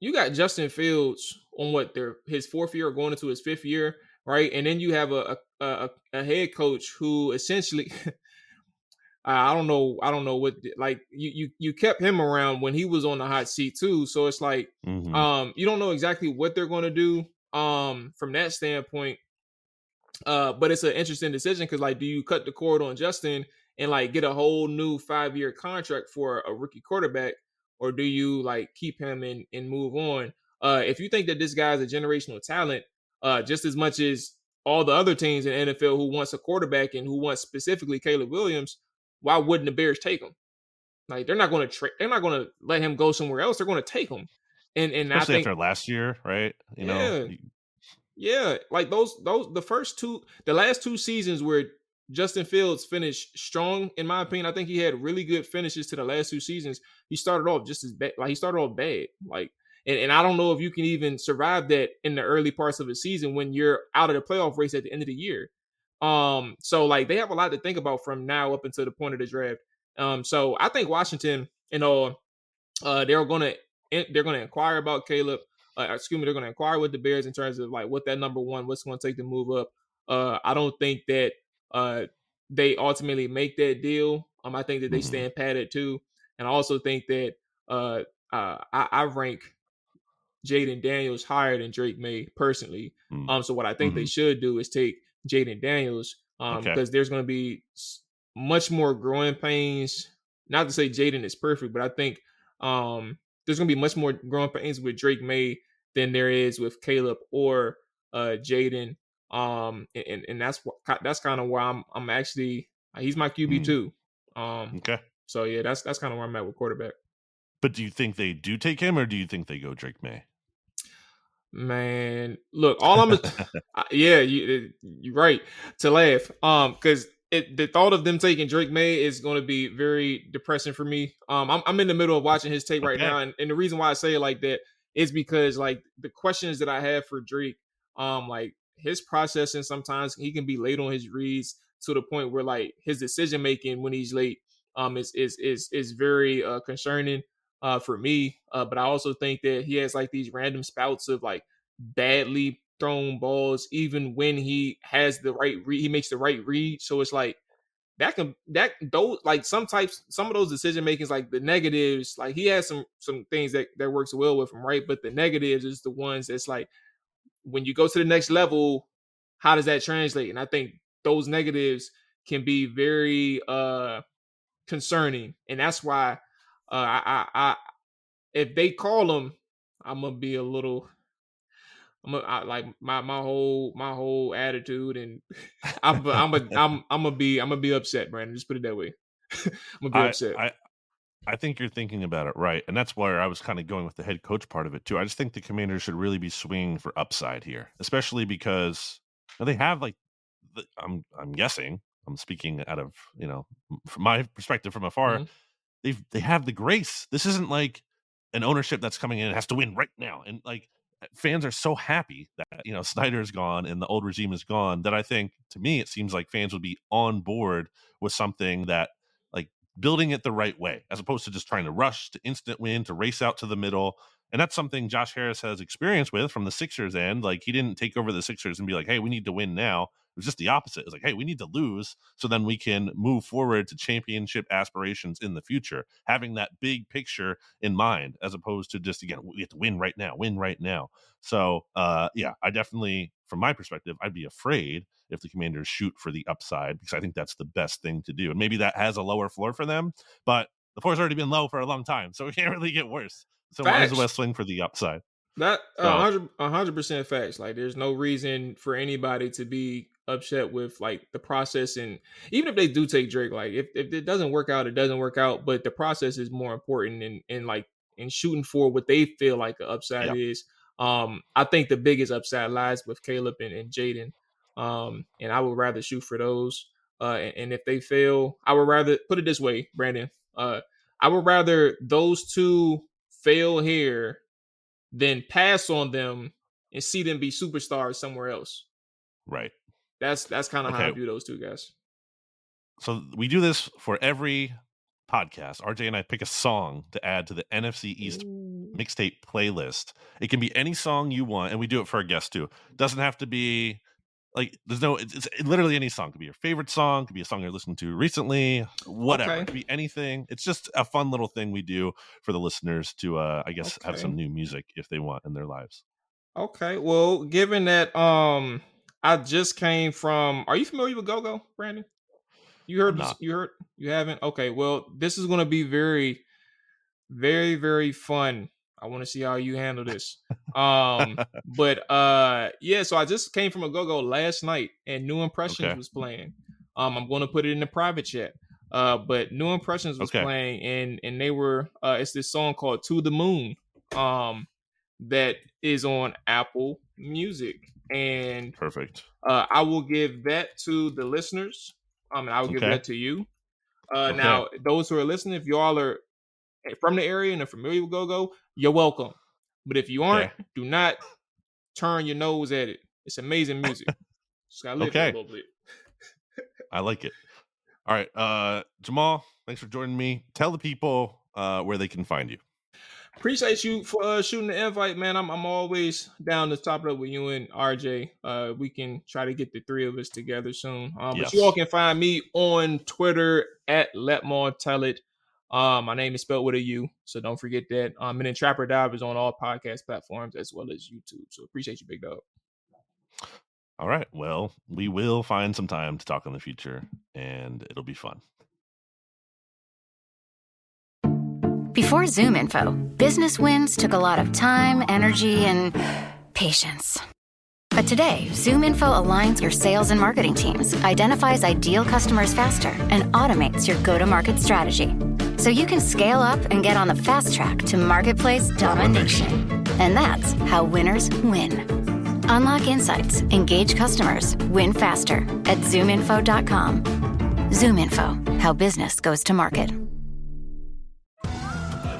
you got Justin Fields on what their his fourth year, going into his fifth year, right? And then you have a a, a, a head coach who essentially. I don't know. I don't know what like you, you you kept him around when he was on the hot seat too. So it's like mm-hmm. um you don't know exactly what they're going to do um from that standpoint. Uh, but it's an interesting decision because like, do you cut the cord on Justin and like get a whole new five year contract for a rookie quarterback, or do you like keep him and and move on? Uh, if you think that this guy is a generational talent, uh, just as much as all the other teams in NFL who wants a quarterback and who wants specifically Caleb Williams, why wouldn't the Bears take him? Like they're not going to tra- they're not going to let him go somewhere else. They're going to take him. And and Especially I think after last year, right? You yeah, know, yeah, like those those the first two, the last two seasons where Justin Fields finished strong, in my opinion. I think he had really good finishes to the last two seasons. He started off just as bad, like he started off bad, like, and, and I don't know if you can even survive that in the early parts of the season when you're out of the playoff race at the end of the year. Um, so like they have a lot to think about from now up until the point of the draft. Um, so I think Washington, you know, uh, they're gonna they're gonna inquire about Caleb. Uh, excuse me, they're gonna inquire with the Bears in terms of like what that number one, what's going to take to move up. Uh, I don't think that uh, they ultimately make that deal. Um, I think that they mm-hmm. stand padded too, and I also think that uh, uh, I, I rank Jayden Daniels higher than Drake Maye personally. Mm-hmm. Um, so what I think mm-hmm. they should do is take Jayden Daniels, um, okay. because there's going to be much more growing pains. Not to say Jayden is perfect, but I think um, there's going to be much more growing pains with Drake Maye than there is with Caleb or uh, Jayden. Um, and and that's what that's kind of where I'm I'm actually he's my QB mm. too. Um, okay. So yeah, that's that's kind of where I'm at with quarterback. But do you think they do take him, or do you think they go Drake Maye? Man, look, all I'm, yeah, you you're right to laugh. Um, because it, the thought of them taking Drake Maye is going to be very depressing for me. Um, I'm I'm in the middle of watching his tape right now, and, and the reason why I say it like that is because like the questions that I have for Drake, um, like his processing sometimes he can be late on his reads to the point where like his decision making when he's late um is is is is very uh concerning uh for me uh but I also think that he has like these random spouts of like badly thrown balls even when he has the right read he makes the right read. So it's like that can that those like some types some of those decision makings like the negatives like he has some some things that that works well with him right? But the negatives is the ones that's like when you go to the next level, how does that translate? And I think those negatives can be very uh concerning, and that's why uh, I, I, I if they call them, I'm gonna be a little. I'm a, I, like my my whole my whole attitude, and I'm I'm a, I'm I'm gonna be I'm gonna be upset, Brandon. Just put it that way. I'm gonna be I, upset. I, I think you're thinking about it right, and that's why I was kind of going with the head coach part of it too. I just think the Commanders should really be swinging for upside here, especially because they have like the, I'm I'm guessing I'm speaking out of you know from my perspective from afar. Mm-hmm. They've they have the grace. This isn't like an ownership that's coming in and has to win right now, and like uh, fans are so happy that you know Snyder is gone and the old regime is gone that I think to me it seems like fans would be on board with something that like building it the right way as opposed to just trying to rush to instant win to race out to the middle And that's something Josh Harris has experience with from the Sixers end. Like he didn't take over the Sixers and be like, hey, we need to win now. It was just the opposite. It was like, hey, we need to lose so then we can move forward to championship aspirations in the future, having that big picture in mind, as opposed to just, again, we have to win right now, win right now. So, uh, yeah, I definitely, from my perspective, I'd be afraid if the commanders shoot for the upside because I think that's the best thing to do. And maybe that has a lower floor for them, but the floor's already been low for a long time. So it can't really get worse. So Facts. might as well swing for the upside. That a hundred percent facts. Like, there's no reason for anybody to be upset with like the process, and even if they do take Drake, like if, if it doesn't work out, it doesn't work out. But the process is more important, and and like in shooting for what they feel like the upside yep. is. Um, I think the biggest upside lies with Caleb and, and Jayden. Um, and I would rather shoot for those. Uh, and, and if they fail, I would rather put it this way, Brandon. Uh, I would rather those two fail here then pass on them and see them be superstars somewhere else. Right. That's that's kind of okay. how I view those two guys. So we do this for every podcast. RJ and I pick a song to add to the NFC East mixtape playlist. It can be any song you want, and we do it for our guests too. Doesn't have to be like there's no it's, it's, literally any song. It could be your favorite song could be a song you're listening to recently whatever. Okay. it could be anything. It's just a fun little thing we do for the listeners to uh i guess okay. have some new music if they want in their lives. Okay well given that um i just came from are you familiar with go-go brandon? You heard this, you heard you haven't? Okay well this is going to be very very very fun I want to see how you handle this. Um, but uh, yeah, so I just came from a go go last night, and New Impressions okay. was playing. Um, I'm going to put it in the private chat. Uh, but New Impressions was okay. playing, and and they were uh, it's this song called "To the Moon," um, that is on Apple Music, and perfect. Uh, I will give that to the listeners. Um, and I will okay. give that to you. Uh, okay. now those who are listening, if y'all are from the area and are familiar with go go, you're welcome. But if you aren't, okay. do not turn your nose at it. It's amazing music. Just gotta live okay. a little bit. I like it. All right, uh, Jamaul, thanks for joining me. Tell the people uh, where they can find you. Appreciate you for uh, shooting the invite, man. I'm I'm always down to top it up with you and RJ. Uh, we can try to get the three of us together soon. Um, yes. But you all can find me on Twitter at Let More Tell It. Um, my name is spelled with a U, so don't forget that. Um, and then Trap or Dive is on all podcast platforms as well as YouTube. So appreciate you, big dog. All right. Well, we will find some time to talk in the future, and it'll be fun. Before ZoomInfo, business wins took a lot of time, energy, and patience. But today, ZoomInfo aligns your sales and marketing teams, identifies ideal customers faster, and automates your go to market strategy. So you can scale up and get on the fast track to marketplace domination. And that's how winners win. Unlock insights, engage customers, win faster at zoominfo.com. ZoomInfo, how business goes to market.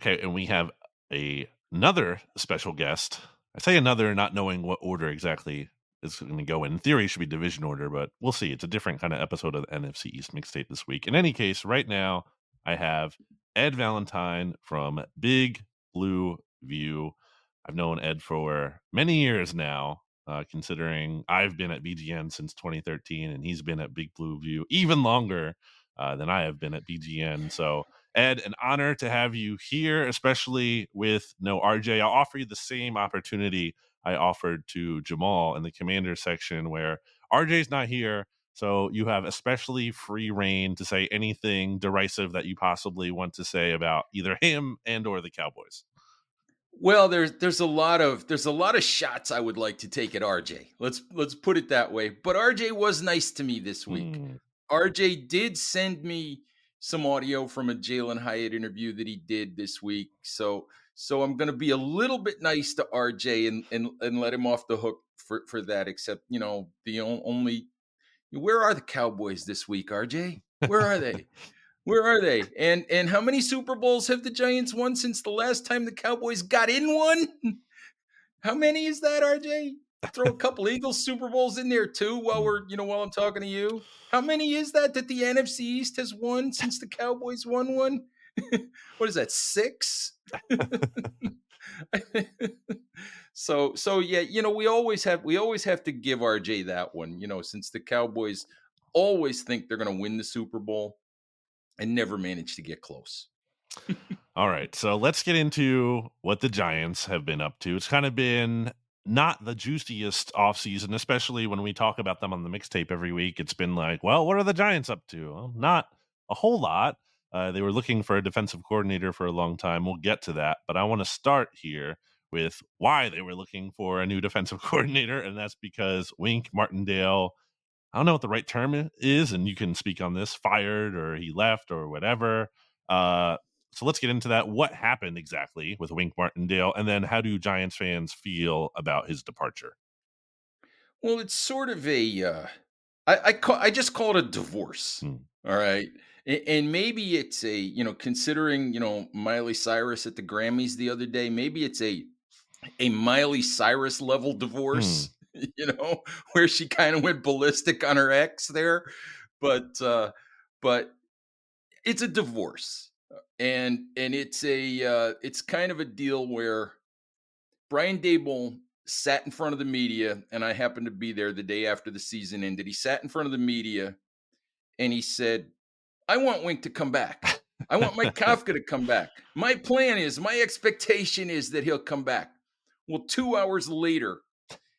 Okay, and we have a another special guest. I say another, not knowing what order exactly is going to go in. In theory, should be division order, but we'll see. It's a different kind of episode of the NFC East mixtape this week. In any case, right now I have Ed Valentine from Big Blue View. I've known Ed for many years now, uh, considering I've been at BGN since 2013, and he's been at Big Blue View even longer uh, than I have been at BGN. So Ed, an honor to have you here, especially with no RJ. I'll offer you the same opportunity I offered to Jamaul in the commander section where RJ's not here. So you have especially free reign to say anything derisive that you possibly want to say about either him and or the Cowboys. Well, there's there's a lot of there's a lot of shots I would like to take at RJ. Let's let's put it that way. But RJ was nice to me this week. Mm. RJ did send me some audio from a Jalin Hyatt interview that he did this week. So So I'm going to be a little bit nice to RJ and and and let him off the hook for for that. Except you know the only where are the Cowboys this week, RJ? Where are they? Where are they? And and how many Super Bowls have the Giants won since the last time the Cowboys got in one? How many is that, RJ? Throw a couple Eagles Super Bowls in there too while we're, you know, while I'm talking to you. How many is that that the NFC East has won since the Cowboys won one? what is that? 6? so so yeah, you know, we always have we always have to give RJ that one, you know, since the Cowboys always think they're going to win the Super Bowl and never manage to get close. All right. So let's get into what the Giants have been up to. It's kind of been not the juiciest offseason, especially when we talk about them on the mixtape every week. It's been like, well, what are the Giants up to? Well, not a whole lot. Uh, they were looking for a defensive coordinator for a long time. We'll get to that. But I want to start here with why they were looking for a new defensive coordinator. And that's because Wink Martindale I don't know what the right term is, and you can speak on this fired or he left or whatever. Uh, so let's get into that. What happened exactly with Wink Martindale, and then how do Giants fans feel about his departure? Well, it's sort of a, uh, I, I, call, I just call it a divorce. Hmm. All right. And, and maybe it's a, you know, considering, you know, Miley Cyrus at the Grammys the other day, maybe it's a, a Miley Cyrus level divorce. Hmm you know, where she kind of went ballistic on her ex there. But uh but it's a divorce. And and it's a uh it's kind of a deal where Brian Daboll sat in front of the media, and I happened to be there the day after the season ended. He sat in front of the media and he said, I want Wink to come back. I want Mike Kafka to come back. My plan is, my expectation is that he'll come back. Well, two hours later,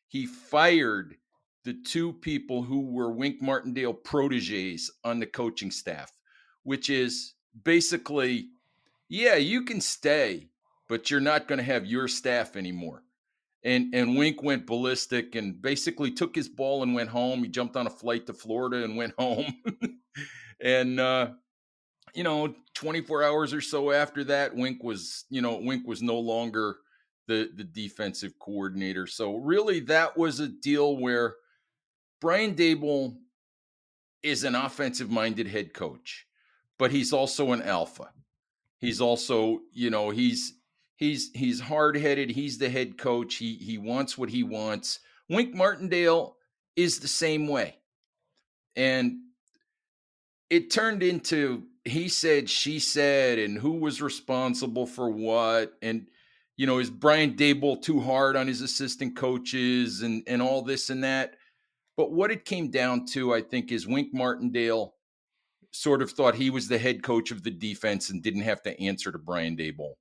he fired the two people who were Wink Martindale proteges on the coaching staff, which is basically, yeah, you can stay, but you're not going to have your staff anymore. And and Wink went ballistic and basically took his ball and went home. He jumped on a flight to Florida and went home. and uh, you know, 24 hours or so after that, Wink was, you know, Wink was no longer the the defensive coordinator. So really, that was a deal where Brian Daboll is an offensive minded head coach, but he's also an alpha. He's also, you know, he's he's he's hard headed. He's the head coach. He he wants what he wants. Wink Martindale is the same way, and it turned into he said, she said, and who was responsible for what, and you know, is Brian Daboll too hard on his assistant coaches and and all this and that? But what it came down to, I think, is Wink Martindale sort of thought he was the head coach of the defense and didn't have to answer to Brian Daboll.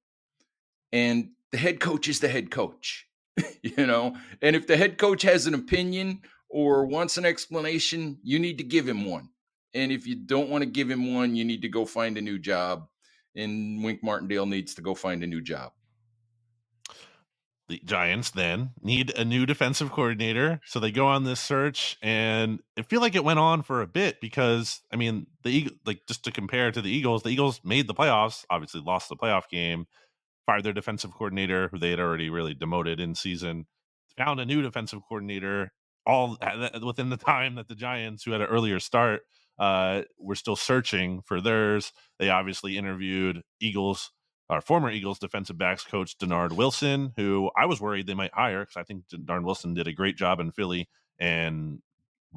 And the head coach is the head coach, you know. And if the head coach has an opinion or wants an explanation, you need to give him one. And if you don't want to give him one, you need to go find a new job. And Wink Martindale needs to go find a new job the Giants then need a new defensive coordinator. So they go on this search and it feel like it went on for a bit because I mean the Eagle like just to compare to the Eagles, the Eagles made the playoffs, obviously lost the playoff game, fired their defensive coordinator who they had already really demoted in season, found a new defensive coordinator all within the time that the Giants who had an earlier start uh were still searching for theirs. They obviously interviewed Eagles our former Eagles defensive backs coach Dennard Wilson, who I was worried they might hire because I think Dennard Wilson did a great job in Philly and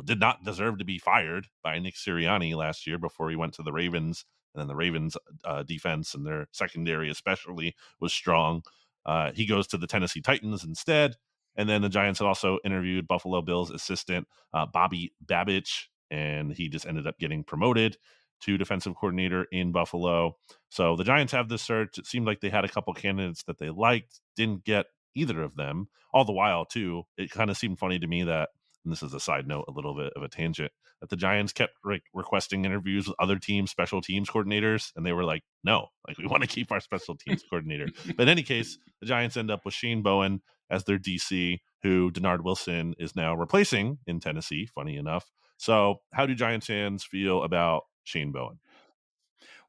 did not deserve to be fired by Nick Sirianni last year before he went to the Ravens. And then the Ravens' uh, defense and their secondary, especially, was strong. Uh, he goes to the Tennessee Titans instead. And then the Giants had also interviewed Buffalo Bills assistant uh, Bobby Babich, and he just ended up getting promoted to defensive coordinator in Buffalo. So the Giants have this search. It seemed like they had a couple candidates that they liked, didn't get either of them. All the while, too, it kind of seemed funny to me that, and this is a side note, a little bit of a tangent, that the Giants kept re- requesting interviews with other teams, special teams coordinators, and they were like, no, like we want to keep our special teams coordinator. But in any case, the Giants end up with Shane Bowen as their DC, who Dennard Wilson is now replacing in Tennessee, funny enough. So, how do Giants fans feel about Shane Bowen?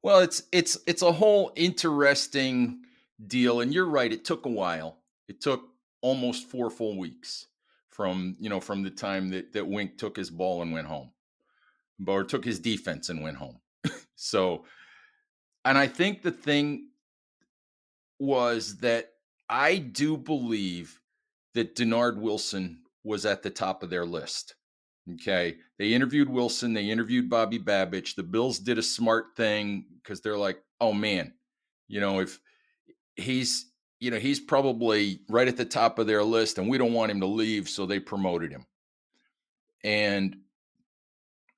Well, it's it's it's a whole interesting deal. And you're right, it took a while. It took almost four full weeks from you know from the time that that Wink took his ball and went home, or took his defense and went home. so, and I think the thing was that I do believe that Dennard Wilson was at the top of their list. Okay. They interviewed Wilson, they interviewed Bobby Babich. The Bills did a smart thing because they're like, oh man, you know, if he's, you know, he's probably right at the top of their list and we don't want him to leave. So they promoted him. And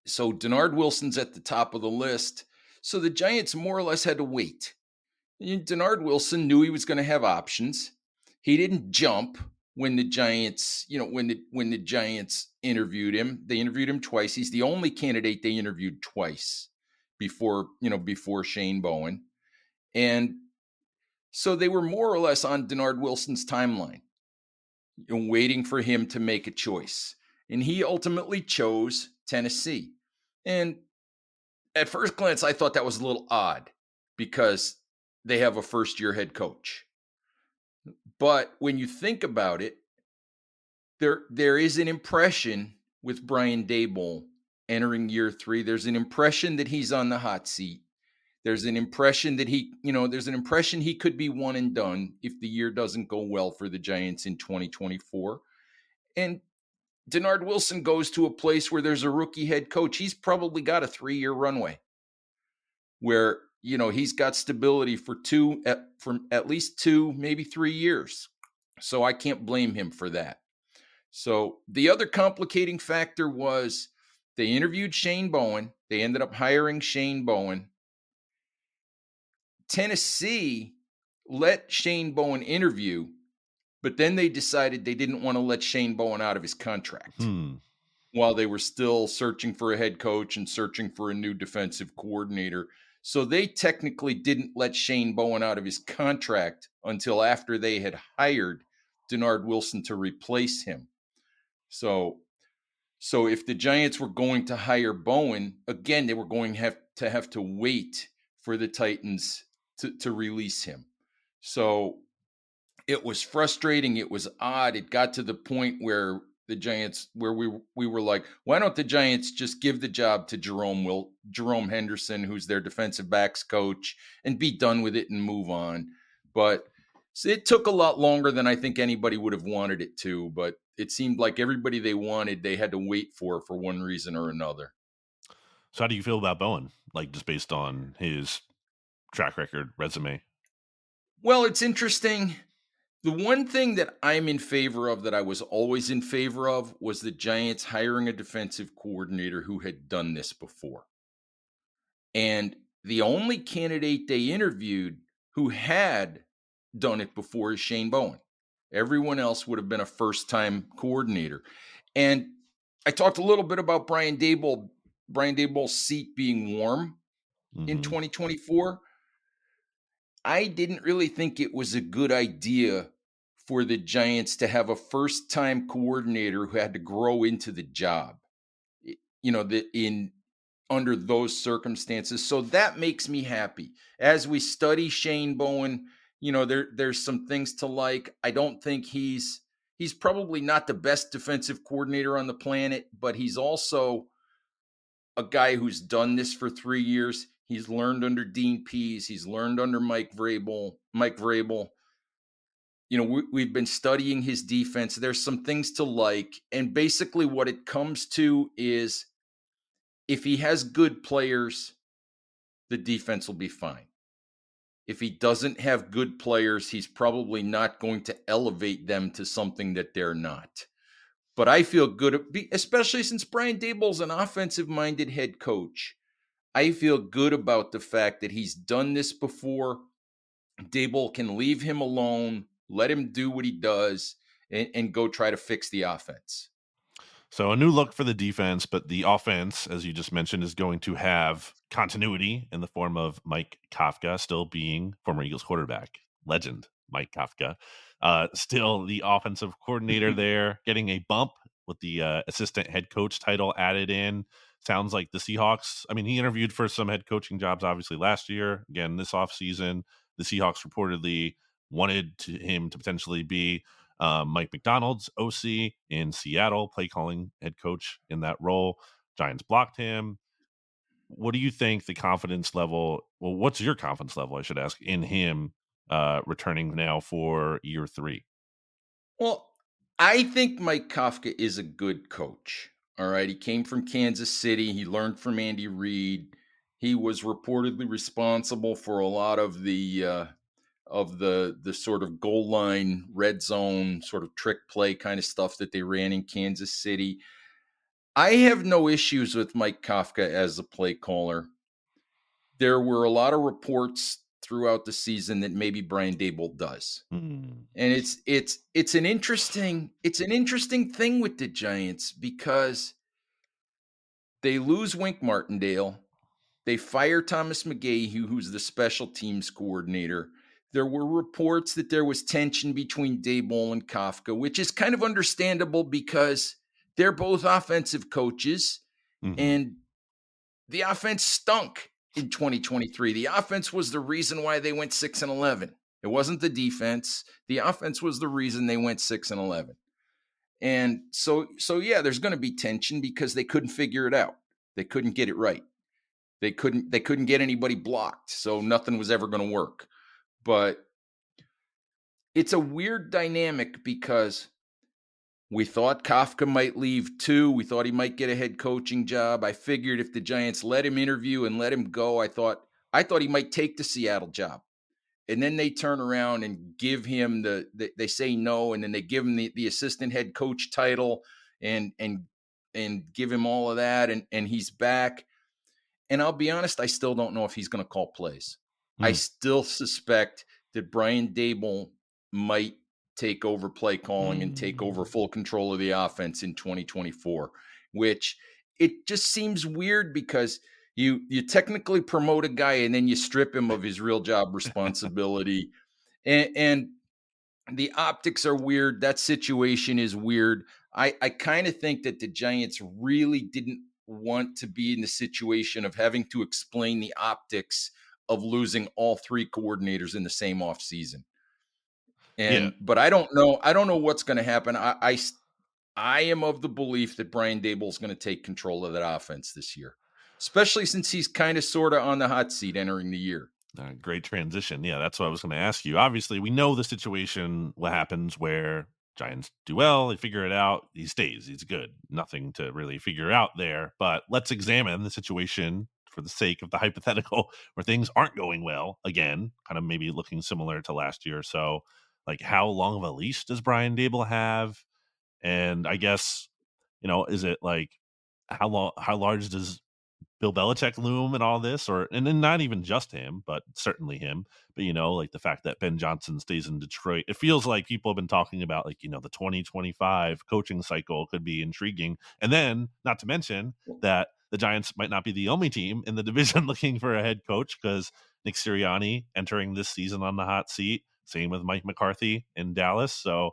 so Dennard Wilson's at the top of the list. So the Giants more or less had to wait. Dennard Wilson knew he was going to have options. He didn't jump when the Giants, you know, when the when the Giants interviewed him. They interviewed him twice. He's the only candidate they interviewed twice before, you know, before Shane Bowen. And so they were more or less on Dennard Wilson's timeline, know, waiting for him to make a choice. And he ultimately chose Tennessee. And at first glance, I thought that was a little odd because they have a first year head coach. But when you think about it, there there is an impression with Brian Daboll entering year three. There's an impression that he's on the hot seat. There's an impression that he, you know, there's an impression he could be one and done if the year doesn't go well for the Giants in 2024. And Dennard Wilson goes to a place where there's a rookie head coach. He's probably got a three year runway where you know he's got stability for two at, for at least two maybe three years so i can't blame him for that so the other complicating factor was they interviewed shane bowen they ended up hiring shane bowen tennessee let shane bowen interview but then they decided they didn't want to let shane bowen out of his contract hmm. while they were still searching for a head coach and searching for a new defensive coordinator so they technically didn't let Shane Bowen out of his contract until after they had hired Dennard Wilson to replace him. So so if the Giants were going to hire Bowen, again, they were going have to have to wait for the Titans to, to release him. So it was frustrating. It was odd. It got to the point where the Giants where we we were like, why don't the Giants just give the job to Jerome Will Jerome Henderson, who's their defensive backs coach, and be done with it and move on. But it took a lot longer than I think anybody would have wanted it to. But it seemed like everybody they wanted, they had to wait for for one reason or another. So how do you feel about Bowen? Like just based on his track record, resume? Well, it's interesting the one thing that I'm in favor of that I was always in favor of was the Giants hiring a defensive coordinator who had done this before. And the only candidate they interviewed who had done it before is Shane Bowen. Everyone else would have been a first time coordinator. And I talked a little bit about Brian Daboll, Brian Daboll's seat being warm mm-hmm. in 2024. I didn't really think it was a good idea for the Giants to have a first time coordinator who had to grow into the job. You know, that in under those circumstances. So that makes me happy. As we study Shane Bowen, you know, there there's some things to like. I don't think he's he's probably not the best defensive coordinator on the planet, but he's also a guy who's done this for 3 years. He's learned under Dean Pees. He's learned under Mike Vrabel. Mike Vrabel. You know, we, have been studying his defense. There's some things to like, and basically, what it comes to is if he has good players, the defense will be fine. If he doesn't have good players, he's probably not going to elevate them to something that they're not. But I feel good, especially since Brian Daboll's an offensive minded head coach. I feel good about the fact that he's done this before. Daboll can leave him alone, let him do what he does, and, and go try to fix the offense. So a new look for the defense, but the offense, as you just mentioned, is going to have continuity in the form of Mike Kafka still being former Eagles quarterback, legend Mike Kafka, uh, still the offensive coordinator there, getting a bump with the uh, assistant head coach title added in sounds like the Seahawks. I mean, he interviewed for some head coaching jobs, obviously last year. Again, this offseason, the Seahawks reportedly wanted to, him to potentially be um, Mike Macdonald's OC in Seattle, play calling head coach in that role. Giants blocked him. What do you think the confidence level? Well, what's your confidence level? I should ask in him uh, returning now for year three. Well, I think Mike Kafka is a good coach. All right, he came from Kansas City. He learned from Andy Reid. He was reportedly responsible for a lot of the uh, of the the sort of goal line red zone sort of trick play kind of stuff that they ran in Kansas City. I have no issues with Mike Kafka as a play caller. There were a lot of reports throughout the season that maybe Brian Daboll does. Mm. And it's it's it's an interesting it's an interesting thing with the Giants because they lose Wink Martindale. They fire Thomas McGaughey, who's the special teams coordinator. There were reports that there was tension between Daboll and Kafka, which is kind of understandable because they're both offensive coaches mm-hmm. and the offense stunk in 2023. The offense was the reason why they went 6 and 11. It wasn't the defense. The offense was the reason they went 6 and 11. And so so yeah, there's going to be tension because they couldn't figure it out. They couldn't get it right. They couldn't they couldn't get anybody blocked. So nothing was ever going to work. But it's a weird dynamic because we thought Kafka might leave too. We thought he might get a head coaching job. I figured if the Giants let him interview and let him go, I thought I thought he might take the Seattle job. And then they turn around and give him the, the they say no, and then they give him the, the assistant head coach title and and and give him all of that, and and he's back. And I'll be honest, I still don't know if he's going to call plays. I hmm. still suspect that Brian Daboll might take over play calling and take over mm. full control of the offense in 2024 which it just seems weird because you you technically promote a guy and then you strip him of his real job responsibility and, and the optics are weird that situation is weird i i kind of think that the giants really didn't want to be in the situation of having to explain the optics of losing all three coordinators in the same offseason and yeah. but I don't know. I don't know what's going to happen. I, I I am of the belief that Brian Daboll is going to take control of that offense this year, especially since he's kind of sort of on the hot seat entering the year. Uh, great transition. Yeah, that's what I was going to ask you. Obviously, we know the situation. What happens where Giants do well, they figure it out. He stays. He's good. Nothing to really figure out there. But let's examine the situation for the sake of the hypothetical where things aren't going well again, kind of maybe looking similar to last year. So like how long of a leash does Brian Daboll have? And I guess, you know, is it like how long how large does Bill Belichick loom and all this, or and then not even just him, but certainly him. But you know, like the fact that Ben Johnson stays in Detroit, it feels like people have been talking about like you know the 2025 coaching cycle could be intriguing, and then not to mention that the Giants might not be the only team in the division looking for a head coach because Nick Sirianni entering this season on the hot seat. Same with Mike McCarthy in Dallas. So,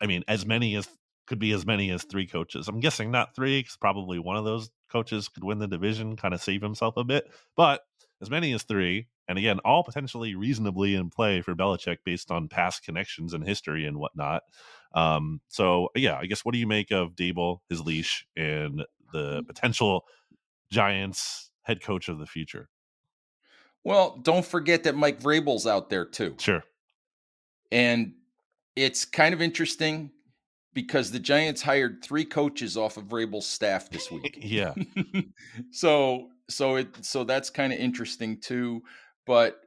I mean, as many as could be as many as three coaches. I'm guessing not three, because probably one of those coaches could win the division, kind of save himself a bit. But as many as three, and again, all potentially reasonably in play for Belichick based on past connections and history and whatnot. Um, so yeah, I guess what do you make of Daboll, his leash, and the mm. potential Giants head coach of the future? Well, don't forget that Mike Vrabel's out there too. Sure. And it's kind of interesting because the Giants hired three coaches off of Vrabel's staff this week. yeah. so so it so that's kind of interesting too. But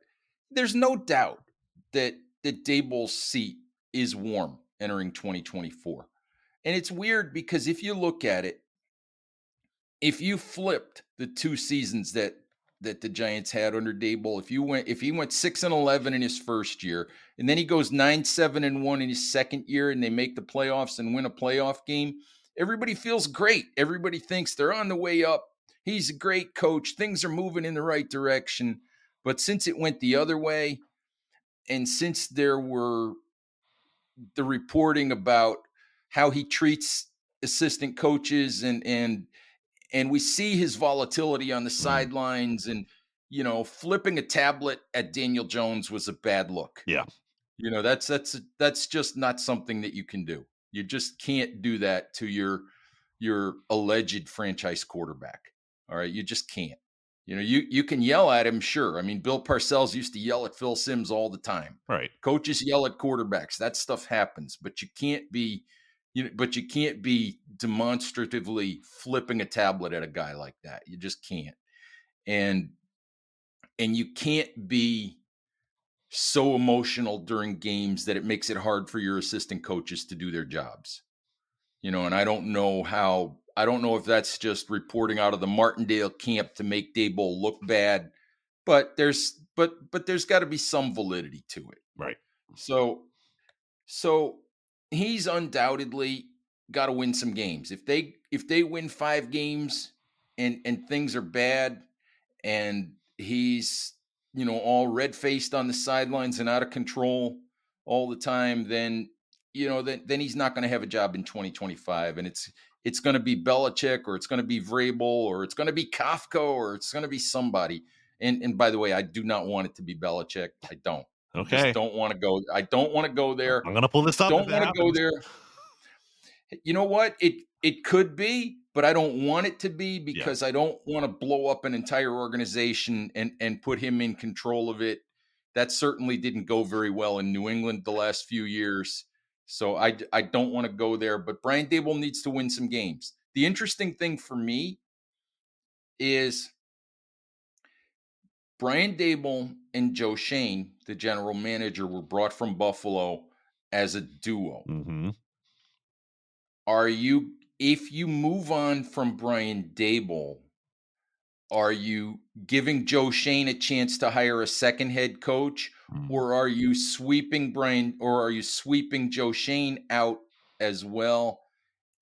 there's no doubt that that Daboll's seat is warm entering 2024. And it's weird because if you look at it, if you flipped the two seasons that that the Giants had under Daboll. If you went, if he went six and eleven in his first year, and then he goes nine seven and one in his second year, and they make the playoffs and win a playoff game, everybody feels great. Everybody thinks they're on the way up. He's a great coach. Things are moving in the right direction. But since it went the other way, and since there were the reporting about how he treats assistant coaches and and and we see his volatility on the mm-hmm. sidelines and you know flipping a tablet at Daniel Jones was a bad look. Yeah. You know, that's that's that's just not something that you can do. You just can't do that to your your alleged franchise quarterback. All right, you just can't. You know, you you can yell at him, sure. I mean, Bill Parcells used to yell at Phil Simms all the time. Right. Coaches yell at quarterbacks. That stuff happens, but you can't be you know, but you can't be demonstratively flipping a tablet at a guy like that. You just can't. And and you can't be so emotional during games that it makes it hard for your assistant coaches to do their jobs. You know, and I don't know how I don't know if that's just reporting out of the Martindale camp to make Daboll look bad, but there's but but there's got to be some validity to it. Right. So so he's undoubtedly got to win some games. If they if they win 5 games and and things are bad and he's you know, all red faced on the sidelines and out of control all the time, then you know, then then he's not going to have a job in 2025. And it's it's going to be Belichick or it's going to be Vrabel or it's going to be Kafka or it's going to be somebody. And and by the way, I do not want it to be Belichick. I don't. Okay. I don't want to go. I don't want to go there. I'm going to pull this up. Don't want to go there. You know what? It it could be, but I don't want it to be because yeah. I don't want to blow up an entire organization and and put him in control of it. That certainly didn't go very well in New England the last few years. So I I don't want to go there, but Brian Daboll needs to win some games. The interesting thing for me is Brian Daboll and Joe Schoen, the general manager, were brought from Buffalo as a duo. Mm-hmm. Are you if you move on from Brian Daboll, are you giving Joe Schoen a chance to hire a second head coach, mm. or are you sweeping Brian, or are you sweeping Joe Schoen out as well,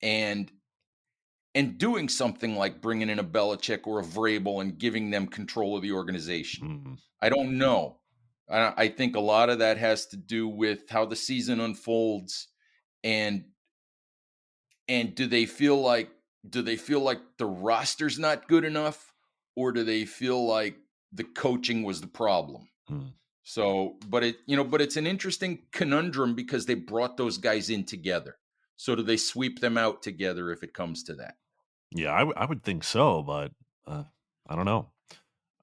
and and doing something like bringing in a Belichick or a Vrabel and giving them control of the organization? Mm. I don't know. I, I think a lot of that has to do with how the season unfolds and and do they feel like do they feel like the roster's not good enough or do they feel like the coaching was the problem? Hmm. So, but it, you know, but it's an interesting conundrum because they brought those guys in together. So, do they sweep them out together if it comes to that? Yeah, I, w- I would think so, but uh, I don't know.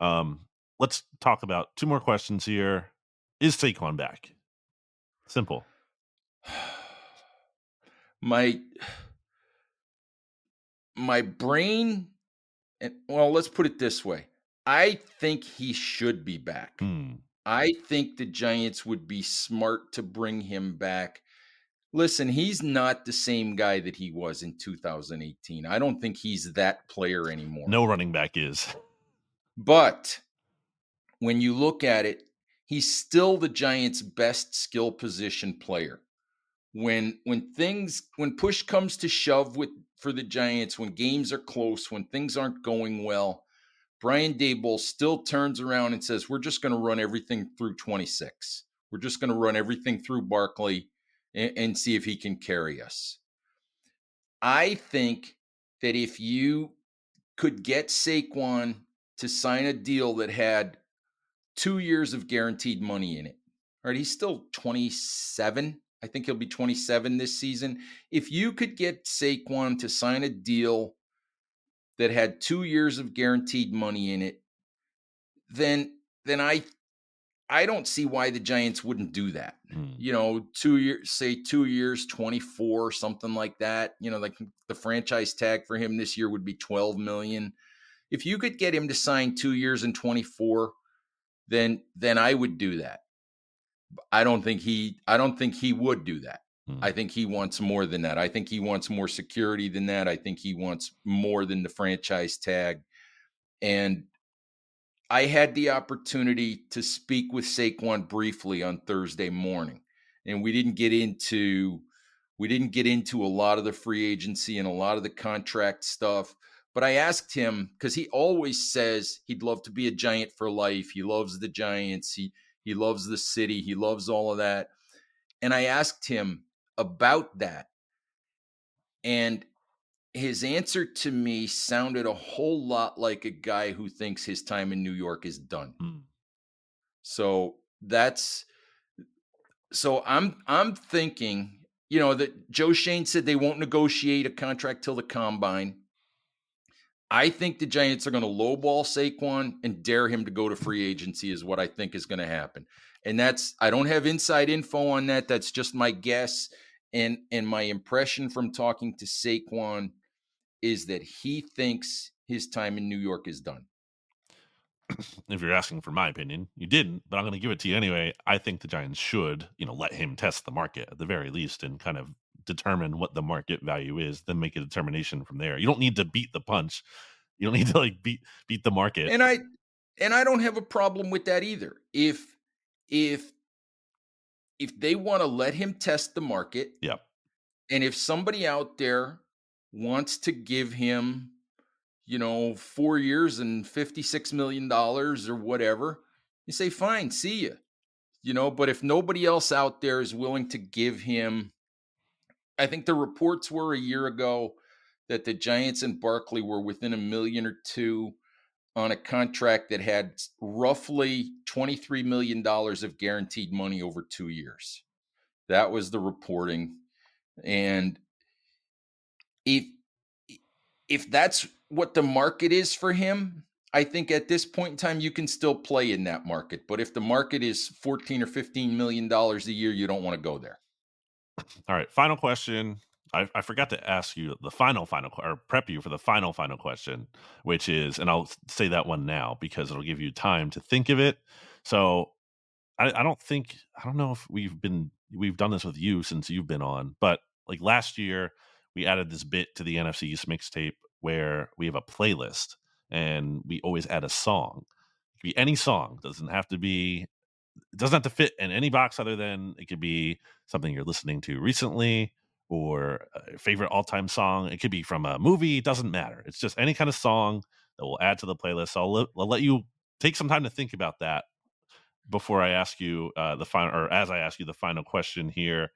Um, let's talk about two more questions here. Is Saquon back? Simple. My my brain and well let's put it this way i think he should be back hmm. i think the giants would be smart to bring him back listen he's not the same guy that he was in 2018 i don't think he's that player anymore. No running back is. But when you look at it he's still the giants best skill position player. When when things when push comes to shove with for the Giants when games are close, when things aren't going well, Brian Daboll still turns around and says, "We're just going to run everything through 26. We're just going to run everything through Barkley and, and see if he can carry us." I think that if you could get Saquon to sign a deal that had two years of guaranteed money in it, all right, he's still 27 I think he'll be 27 this season. If you could get Saquon to sign a deal that had two years of guaranteed money in it, then then I I don't see why the Giants wouldn't do that. Mm. You know, two years, say two years, 24, something like that. You know, like the franchise tag for him this year would be 12 million. If you could get him to sign two years and 24, then then I would do that. I don't think he I don't think he would do that. Hmm. I think he wants more than that. I think he wants more security than that. I think he wants more than the franchise tag. And I had the opportunity to speak with Saquon briefly on Thursday morning. And we didn't get into we didn't get into a lot of the free agency and a lot of the contract stuff. But I asked him because he always says he'd love to be a giant for life. He loves the Giants. He he loves the city. He loves all of that. And I asked him about that. And his answer to me sounded a whole lot like a guy who thinks his time in New York is done. Mm. So that's so I'm I'm thinking, you know, that Joe Schoen said they won't negotiate a contract till the combine. I think the Giants are going to lowball Saquon and dare him to go to free agency is what I think is going to happen. And that's I don't have inside info on that. That's just my guess. And and my impression from talking to Saquon is that he thinks his time in New York is done. If you're asking for my opinion, you didn't, but I'm going to give it to you anyway. I think the Giants should, you know, let him test the market at the very least and kind of determine what the market value is, then make a determination from there. You don't need to beat the punch. You don't need to like beat beat the market. And I and I don't have a problem with that either. If if if they want to let him test the market, yeah. And if somebody out there wants to give him, you know, 4 years and 56 million dollars or whatever, you say fine, see you. You know, but if nobody else out there is willing to give him I think the reports were a year ago that the Giants and Barkley were within a million or two on a contract that had roughly $23 million of guaranteed money over two years. That was the reporting. And if if that's what the market is for him, I think at this point in time you can still play in that market. But if the market is 14 or 15 million dollars a year, you don't want to go there. All right, final question. I, I, forgot to ask you the final, final, or prep you for the final, final question, which is, and I'll say that one now because it'll give you time to think of it. So I, I don't think, I don't know if we've been, we've done this with you since you've been on, but like last year, we added this bit to the NFC East mixtape where we have a playlist and we always add a song. It could be any song, doesn't have to be it doesn't have to fit in any box other than it could be something you're listening to recently or a favorite all-time song. It could be from a movie. It doesn't matter. It's just any kind of song that we'll add to the playlist. So I'll, I'll let you take some time to think about that before I ask you uh, the final, or as I ask you the final question here.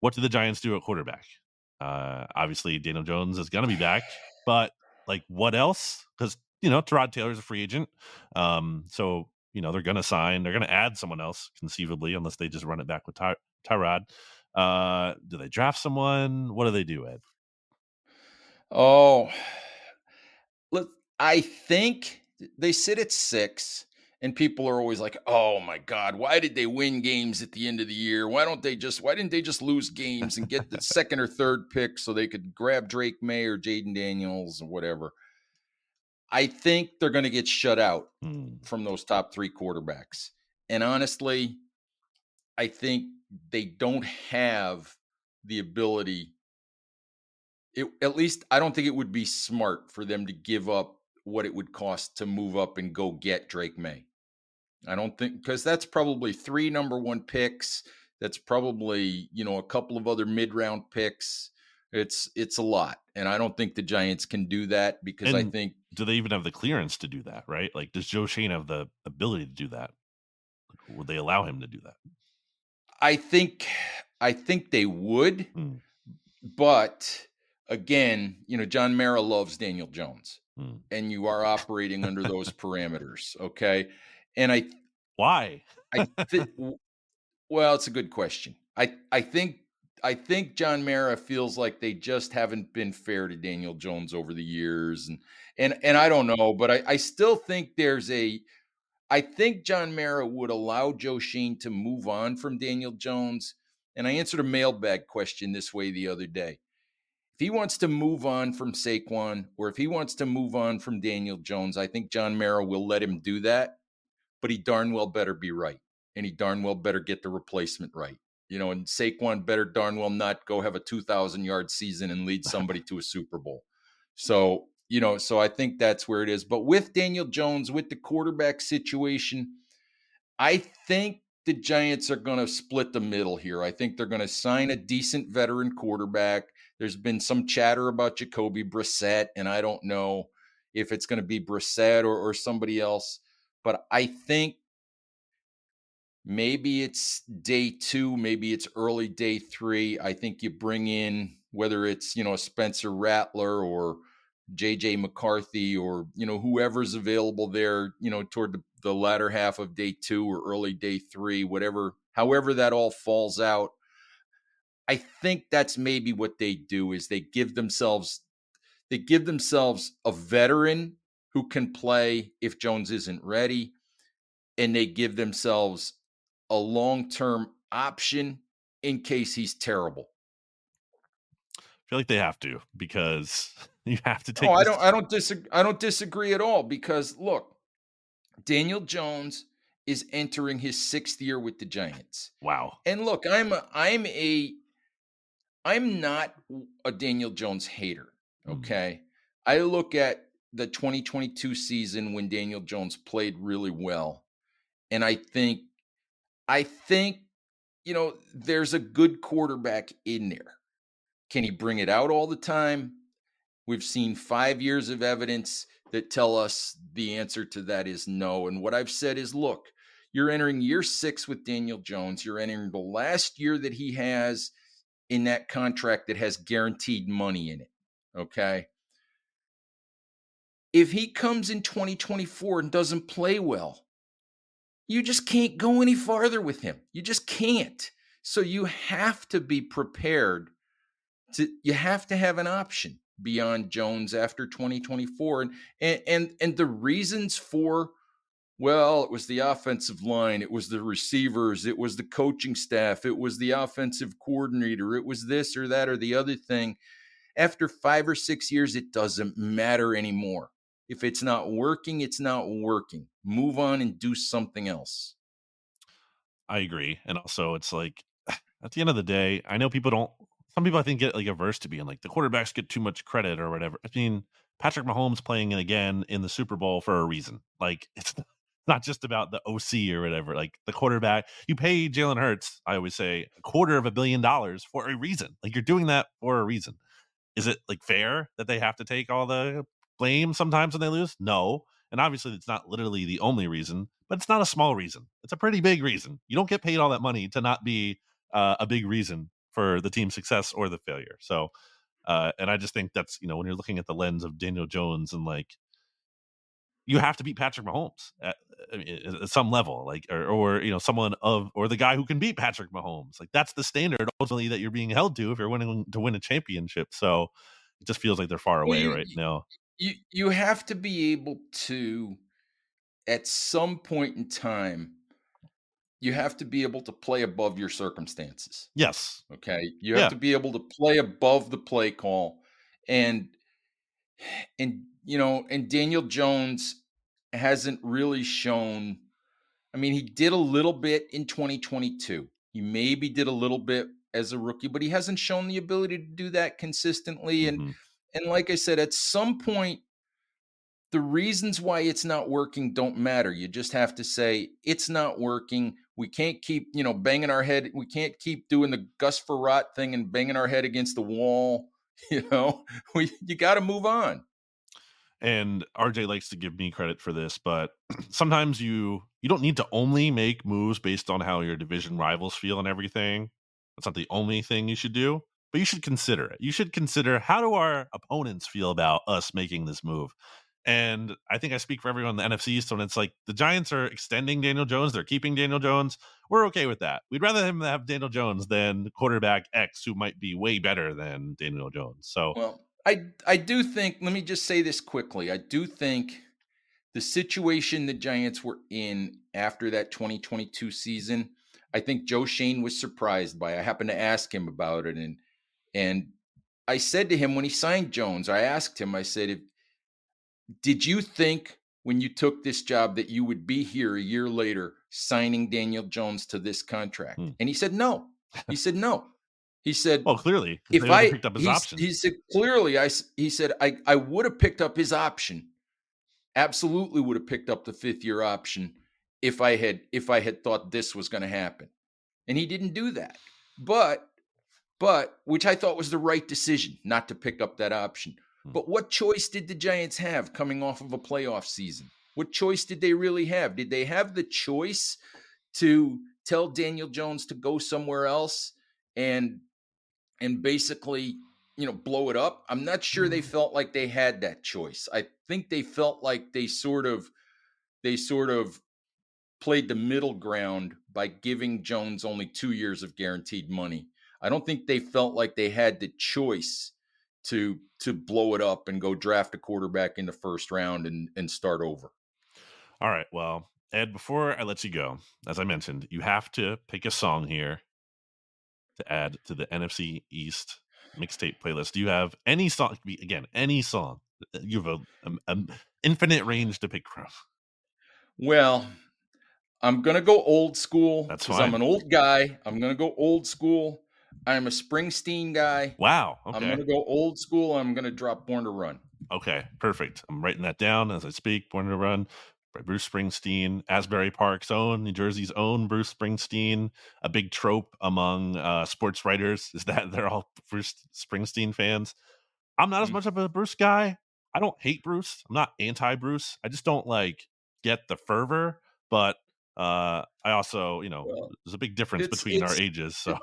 What do the Giants do at quarterback? Uh, obviously, Daniel Jones is going to be back, but like, what else? Because you know, Tyrod Taylor's a free agent. Um, so you know they're going to sign. They're going to add someone else conceivably, unless they just run it back with Ty- Tyrod. Uh, do they draft someone? What do they do, Ed? Oh, look, I think they sit at six, and people are always like, "Oh my God, why did they win games at the end of the year? Why don't they just? Why didn't they just lose games and get the second or third pick so they could grab Drake Maye or Jayden Daniels or whatever?" I think they're going to get shut out mm. from those top three quarterbacks. And honestly, I think they don't have the ability. It, at least I don't think it would be smart for them to give up what it would cost to move up and go get Drake Maye. I don't think because that's probably three number one picks. That's probably you know a couple of other mid round picks. It's it's a lot, and I don't think the Giants can do that because and I think do they even have the clearance to do that? Right? Like, does Joe Schoen have the ability to do that? Would they allow him to do that? I think I think they would, hmm. but again, you know, John Mara loves Daniel Jones, hmm. and you are operating under those parameters, okay? And I why? I th- well, it's a good question. I I think I think John Mara feels like they just haven't been fair to Daniel Jones over the years, and and and I don't know, but I, I still think there's a. I think John Mara would allow Joe Schoen to move on from Daniel Jones, and I answered a mailbag question this way the other day. If he wants to move on from Saquon, or if he wants to move on from Daniel Jones, I think John Mara will let him do that, but he darn well better be right, and he darn well better get the replacement right you know, and Saquon better darn well not go have a 2,000 yard season and lead somebody to a Super Bowl. So, you know, so I think that's where it is. But with Daniel Jones, with the quarterback situation, I think the Giants are going to split the middle here. I think they're going to sign a mm. decent veteran quarterback. There's been some chatter about Jacoby Brissett, and I don't know if it's going to be Brissett or, or somebody else. But I think Maybe it's day two, maybe it's early day three. I think you bring in whether it's, you know, Spencer Rattler or JJ McCarthy or, you know, whoever's available there, you know, toward the, the latter half of day two or early day three, whatever however that all falls out. I think that's maybe what they do is they give themselves they give themselves a veteran who can play if Jones isn't ready and they give themselves a long-term option in case he's terrible. I feel like they have to because you have to take. Oh, I don't. I don't disagree. I don't disagree at all because look, Daniel Jones is entering his sixth year with the Giants. Wow. And look, I'm a, I'm a I'm not a Daniel Jones hater. Mm. Okay. Mm. I look at the 2022 season when Daniel Jones played really well. And I think I think you know, there's a good quarterback in there. Can he bring it out all the time? We've seen five years of evidence that tell us the answer to that is no. And what I've said is look, you're entering year six with Daniel Jones. You're entering the last year that he has in that contract that has guaranteed money in it. Okay. If he comes in 2024 and doesn't play well, you just can't go any farther with him. You just can't. So you have to be prepared to you have to have an option beyond Jones after 2024 and and and, and the reasons for well, it was the offensive line, it was the receivers, it was the coaching staff, it was the offensive coordinator, it was this or that or the other thing. After 5 or 6 years it doesn't matter anymore. If it's not working, it's not working. Move on and do something else. I agree. And also it's like at the end of the day, I know people don't some people I think get like averse to being like the quarterbacks get too much credit or whatever. I mean, Patrick Mahomes playing again in the Super Bowl for a reason. Like it's not just about the OC or whatever. Like the quarterback, you pay Jalen Hurts, I always say, a quarter of a billion dollars for a reason. Like you're doing that for a reason. Is it like fair that they have to take all the blame sometimes when they lose? No. And obviously, it's not literally the only reason, but it's not a small reason. It's a pretty big reason. You don't get paid all that money to not be uh, a big reason for the team's success or the failure. So, uh, and I just think that's, you know, when you're looking at the lens of Daniel Jones and like, you have to beat Patrick Mahomes at, at some level, like, or, or, you know, someone of, or the guy who can beat Patrick Mahomes. Like, that's the standard ultimately that you're being held to if you're winning to win a championship. So it just feels like they're far away well, you, right now you you have to be able to at some point in time you have to be able to play above your circumstances yes. okay? You have yeah. to be able to play above the play call and and you know and daniel jones hasn't really shown i mean he did a little bit in 2022 he maybe did a little bit as a rookie but he hasn't shown the ability to do that consistently mm-hmm. and like I said, at some point, the reasons why it's not working don't matter. You just have to say, it's not working. We can't keep, you know, banging our head. We can't keep doing the Gus Frerotte thing and banging our head against the wall. You know, we you got to move on. And RJ likes to give me credit for this, but sometimes you you don't need to only make moves based on how your division rivals feel and everything. That's not the only thing you should do but you should consider it. You should consider how do our opponents feel about us making this move. And I think I speak for everyone in the NFC East when it's like the Giants are extending Daniel Jones, they're keeping Daniel Jones. We're okay with that. We'd rather him have Daniel Jones than quarterback X, who might be way better than Daniel Jones. So, well, I I do think. Let me just say this quickly. I do think the situation the Giants were in after that 2022 season. I think Joe Schoen was surprised by. I happened to ask him about it, and and I said to him when he signed Jones, I asked him, I said, Did you think when you took this job that you would be here a year later signing Daniel Jones to this contract? Hmm. And he said, No. He said, No. He said, "Well, clearly, if I picked up his option, he said clearly, I he said I I would have picked up his option, absolutely would have picked up the fifth year option if I had if I had thought this was going to happen, and he didn't do that. But but which I thought was the right decision not to pick up that option. Hmm. But what choice did the Giants have coming off of a playoff season? What choice did they really have? Did they have the choice to tell Daniel Jones to go somewhere else and and basically, you know, blow it up? I'm not sure they hmm. felt like they had that choice. I think they felt like they sort of they sort of played the middle ground by giving Jones only two years of guaranteed money. I don't think they felt like they had the choice to to blow it up and go draft a quarterback in the first round and and start over. All right. Well, Ed, before I let you go, as I mentioned, you have to pick a song here to add to the NFC East mixtape playlist. Do you have any song? Again, any song. You have um, an infinite range to pick from. Well, I'm gonna go old school. That's fine. I'm an old guy. I'm gonna go old school. I'm a Springsteen guy. Wow. Okay. I'm gonna go old school. I'm gonna drop Born to Run. Okay, perfect. I'm writing that down as I speak. Born to Run by Bruce Springsteen, Asbury Park's own, New Jersey's own Bruce Springsteen. A big trope among uh, sports writers is that they're all Bruce Springsteen fans. I'm not as mm. much of a Bruce guy. I don't hate Bruce. I'm not anti Bruce. I just don't like get the fervor. But uh, I also, you know, well, there's a big difference between our ages. So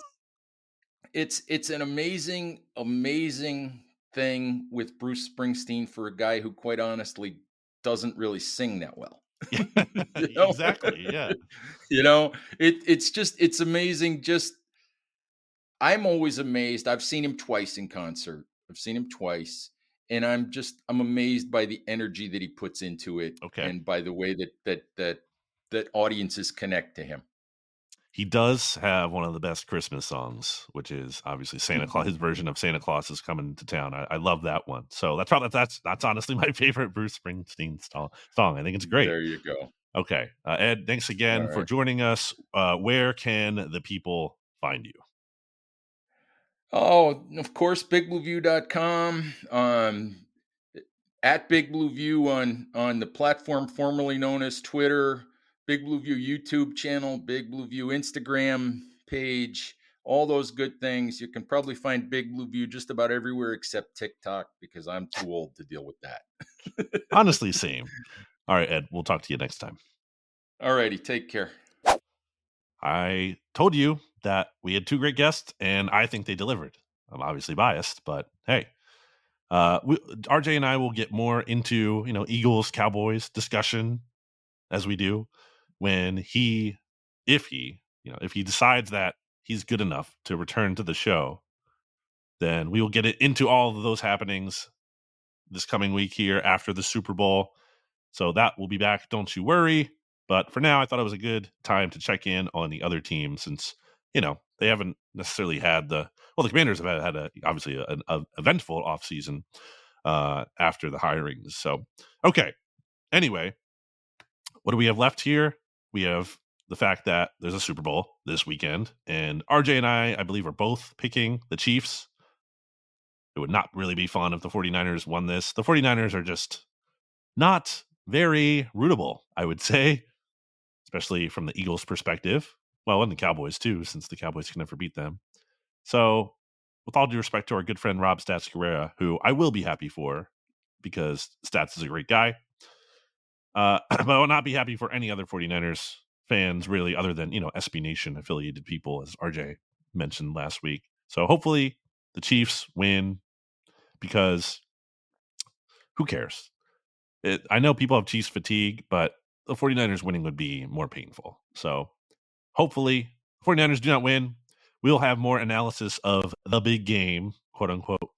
it's it's an amazing, amazing thing with Bruce Springsteen for a guy who, quite honestly, doesn't really sing that well. you know? Exactly. Yeah. you know, it it's just it's amazing. Just I'm always amazed. I've seen him twice in concert. I've seen him twice. And I'm just I'm amazed by the energy that he puts into it. Okay. And by the way that that that that audiences connect to him. He does have one of the best Christmas songs, which is obviously Santa Claus. Mm-hmm. His version of Santa Claus is coming to town. I, I love that one. So that's probably that's that's honestly my favorite Bruce Springsteen song. I think it's great. There you go. Okay, uh, Ed, thanks again right. for joining us. Uh, where can the people find you? Oh, of course, bigblueview.com. Um, at Big Blue View on on the platform formerly known as Twitter. Big Blue View YouTube channel, Big Blue View Instagram page, all those good things. You can probably find Big Blue View just about everywhere except TikTok because I'm too old to deal with that. Honestly, same. All right, Ed, we'll talk to you next time. All righty, take care. I told you that we had two great guests, and I think they delivered. I'm obviously biased, but hey, uh, we, RJ and I will get more into you know Eagles Cowboys discussion as we do when he, if he, you know, if he decides that he's good enough to return to the show, then we will get it into all of those happenings this coming week here after the Super Bowl. So that will be back. Don't you worry. But for now, I thought it was a good time to check in on the other team since you know they haven't necessarily had the well, the Commanders have had a obviously an eventful offseason uh, after the hirings. So okay. Anyway, what do we have left here? We have the fact that there's a Super Bowl this weekend, and RJ and I, I believe, are both picking the Chiefs. It would not really be fun if the 49ers won this. The 49ers are just not very rootable, I would say, especially from the Eagles' perspective. Well, and the Cowboys too, since the Cowboys can never beat them. So, with all due respect to our good friend Rob Stats Carrera, who I will be happy for because Stats is a great guy, uh, but I will not be happy for any other 49ers fans, really, other than, you know, SB Nation affiliated people, as RJ mentioned last week. So hopefully the Chiefs win because who cares? It, I know people have Chiefs fatigue, but the 49ers winning would be more painful. So hopefully 49ers do not win. We'll have more analysis of the big game, quote unquote,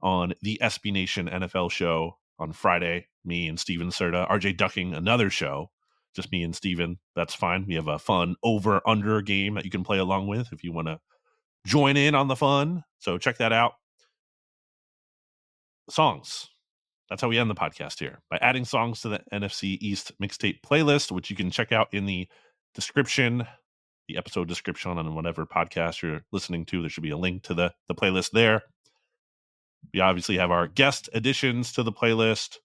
on the SB Nation NFL show on Friday. Me and Steven Serta, RJ ducking another show. Just me and Steven. That's fine. We have a fun over under game that you can play along with if you want to join in on the fun. So check that out. Songs. That's how we end the podcast here by adding songs to the NFC East mixtape playlist, which you can check out in the description, the episode description on whatever podcast you're listening to. There should be a link to the, the playlist there. We obviously have our guest additions to the playlist.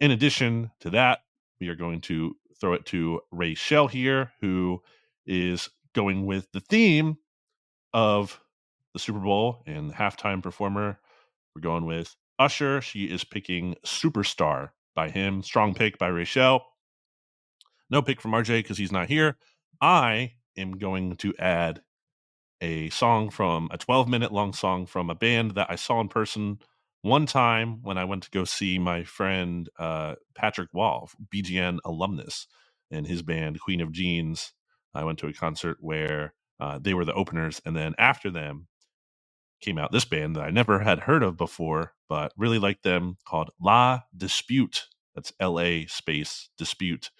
In addition to that, we are going to throw it to Rachel here, who is going with the theme of the Super Bowl and the halftime performer. We're going with Usher. She is picking Superstar by him. Strong pick by Rachel. No pick from RJ because he's not here. I am going to add a song from a 12 minute long song from a band that I saw in person one time when I went to go see my friend uh, Patrick Wall, BGN alumnus. and his band Queen of Jeans. I went to a concert where uh, they were the openers, and then after them came out this band that I never had heard of before, but really liked them called La Dispute. That's L A space dispute.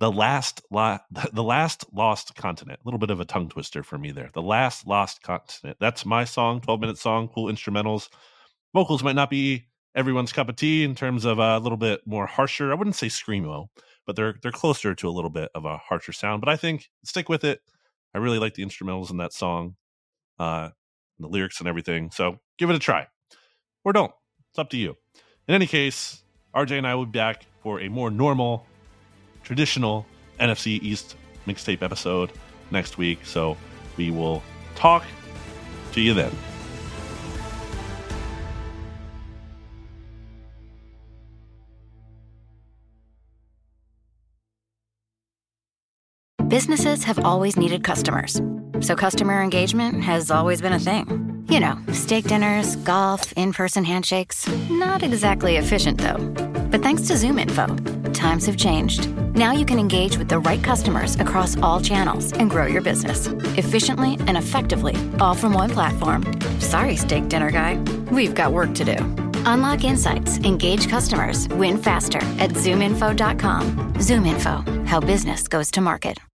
The last la- the last lost continent. A little bit of a tongue twister for me there. The last lost continent. That's my song, 12 minute song, cool instrumentals. Vocals might not be everyone's cup of tea in terms of a little bit more harsher. I wouldn't say screamo, but they're they're closer to a little bit of a harsher sound. But I think stick with it. I really like the instrumentals in that song, uh, the lyrics and everything. So give it a try, or don't. It's up to you. In any case, RJ and I will be back for a more normal, traditional NFC East mixtape episode next week. So we will talk to you then. Businesses have always needed customers. So customer engagement has always been a thing. You know, steak dinners, golf, in person handshakes. Not exactly efficient, though. But thanks to ZoomInfo, times have changed. Now you can engage with the right customers across all channels and grow your business efficiently and effectively, all from one platform. Sorry, steak dinner guy. We've got work to do. Unlock insights, engage customers, win faster at zoominfo.com. ZoomInfo, how business goes to market.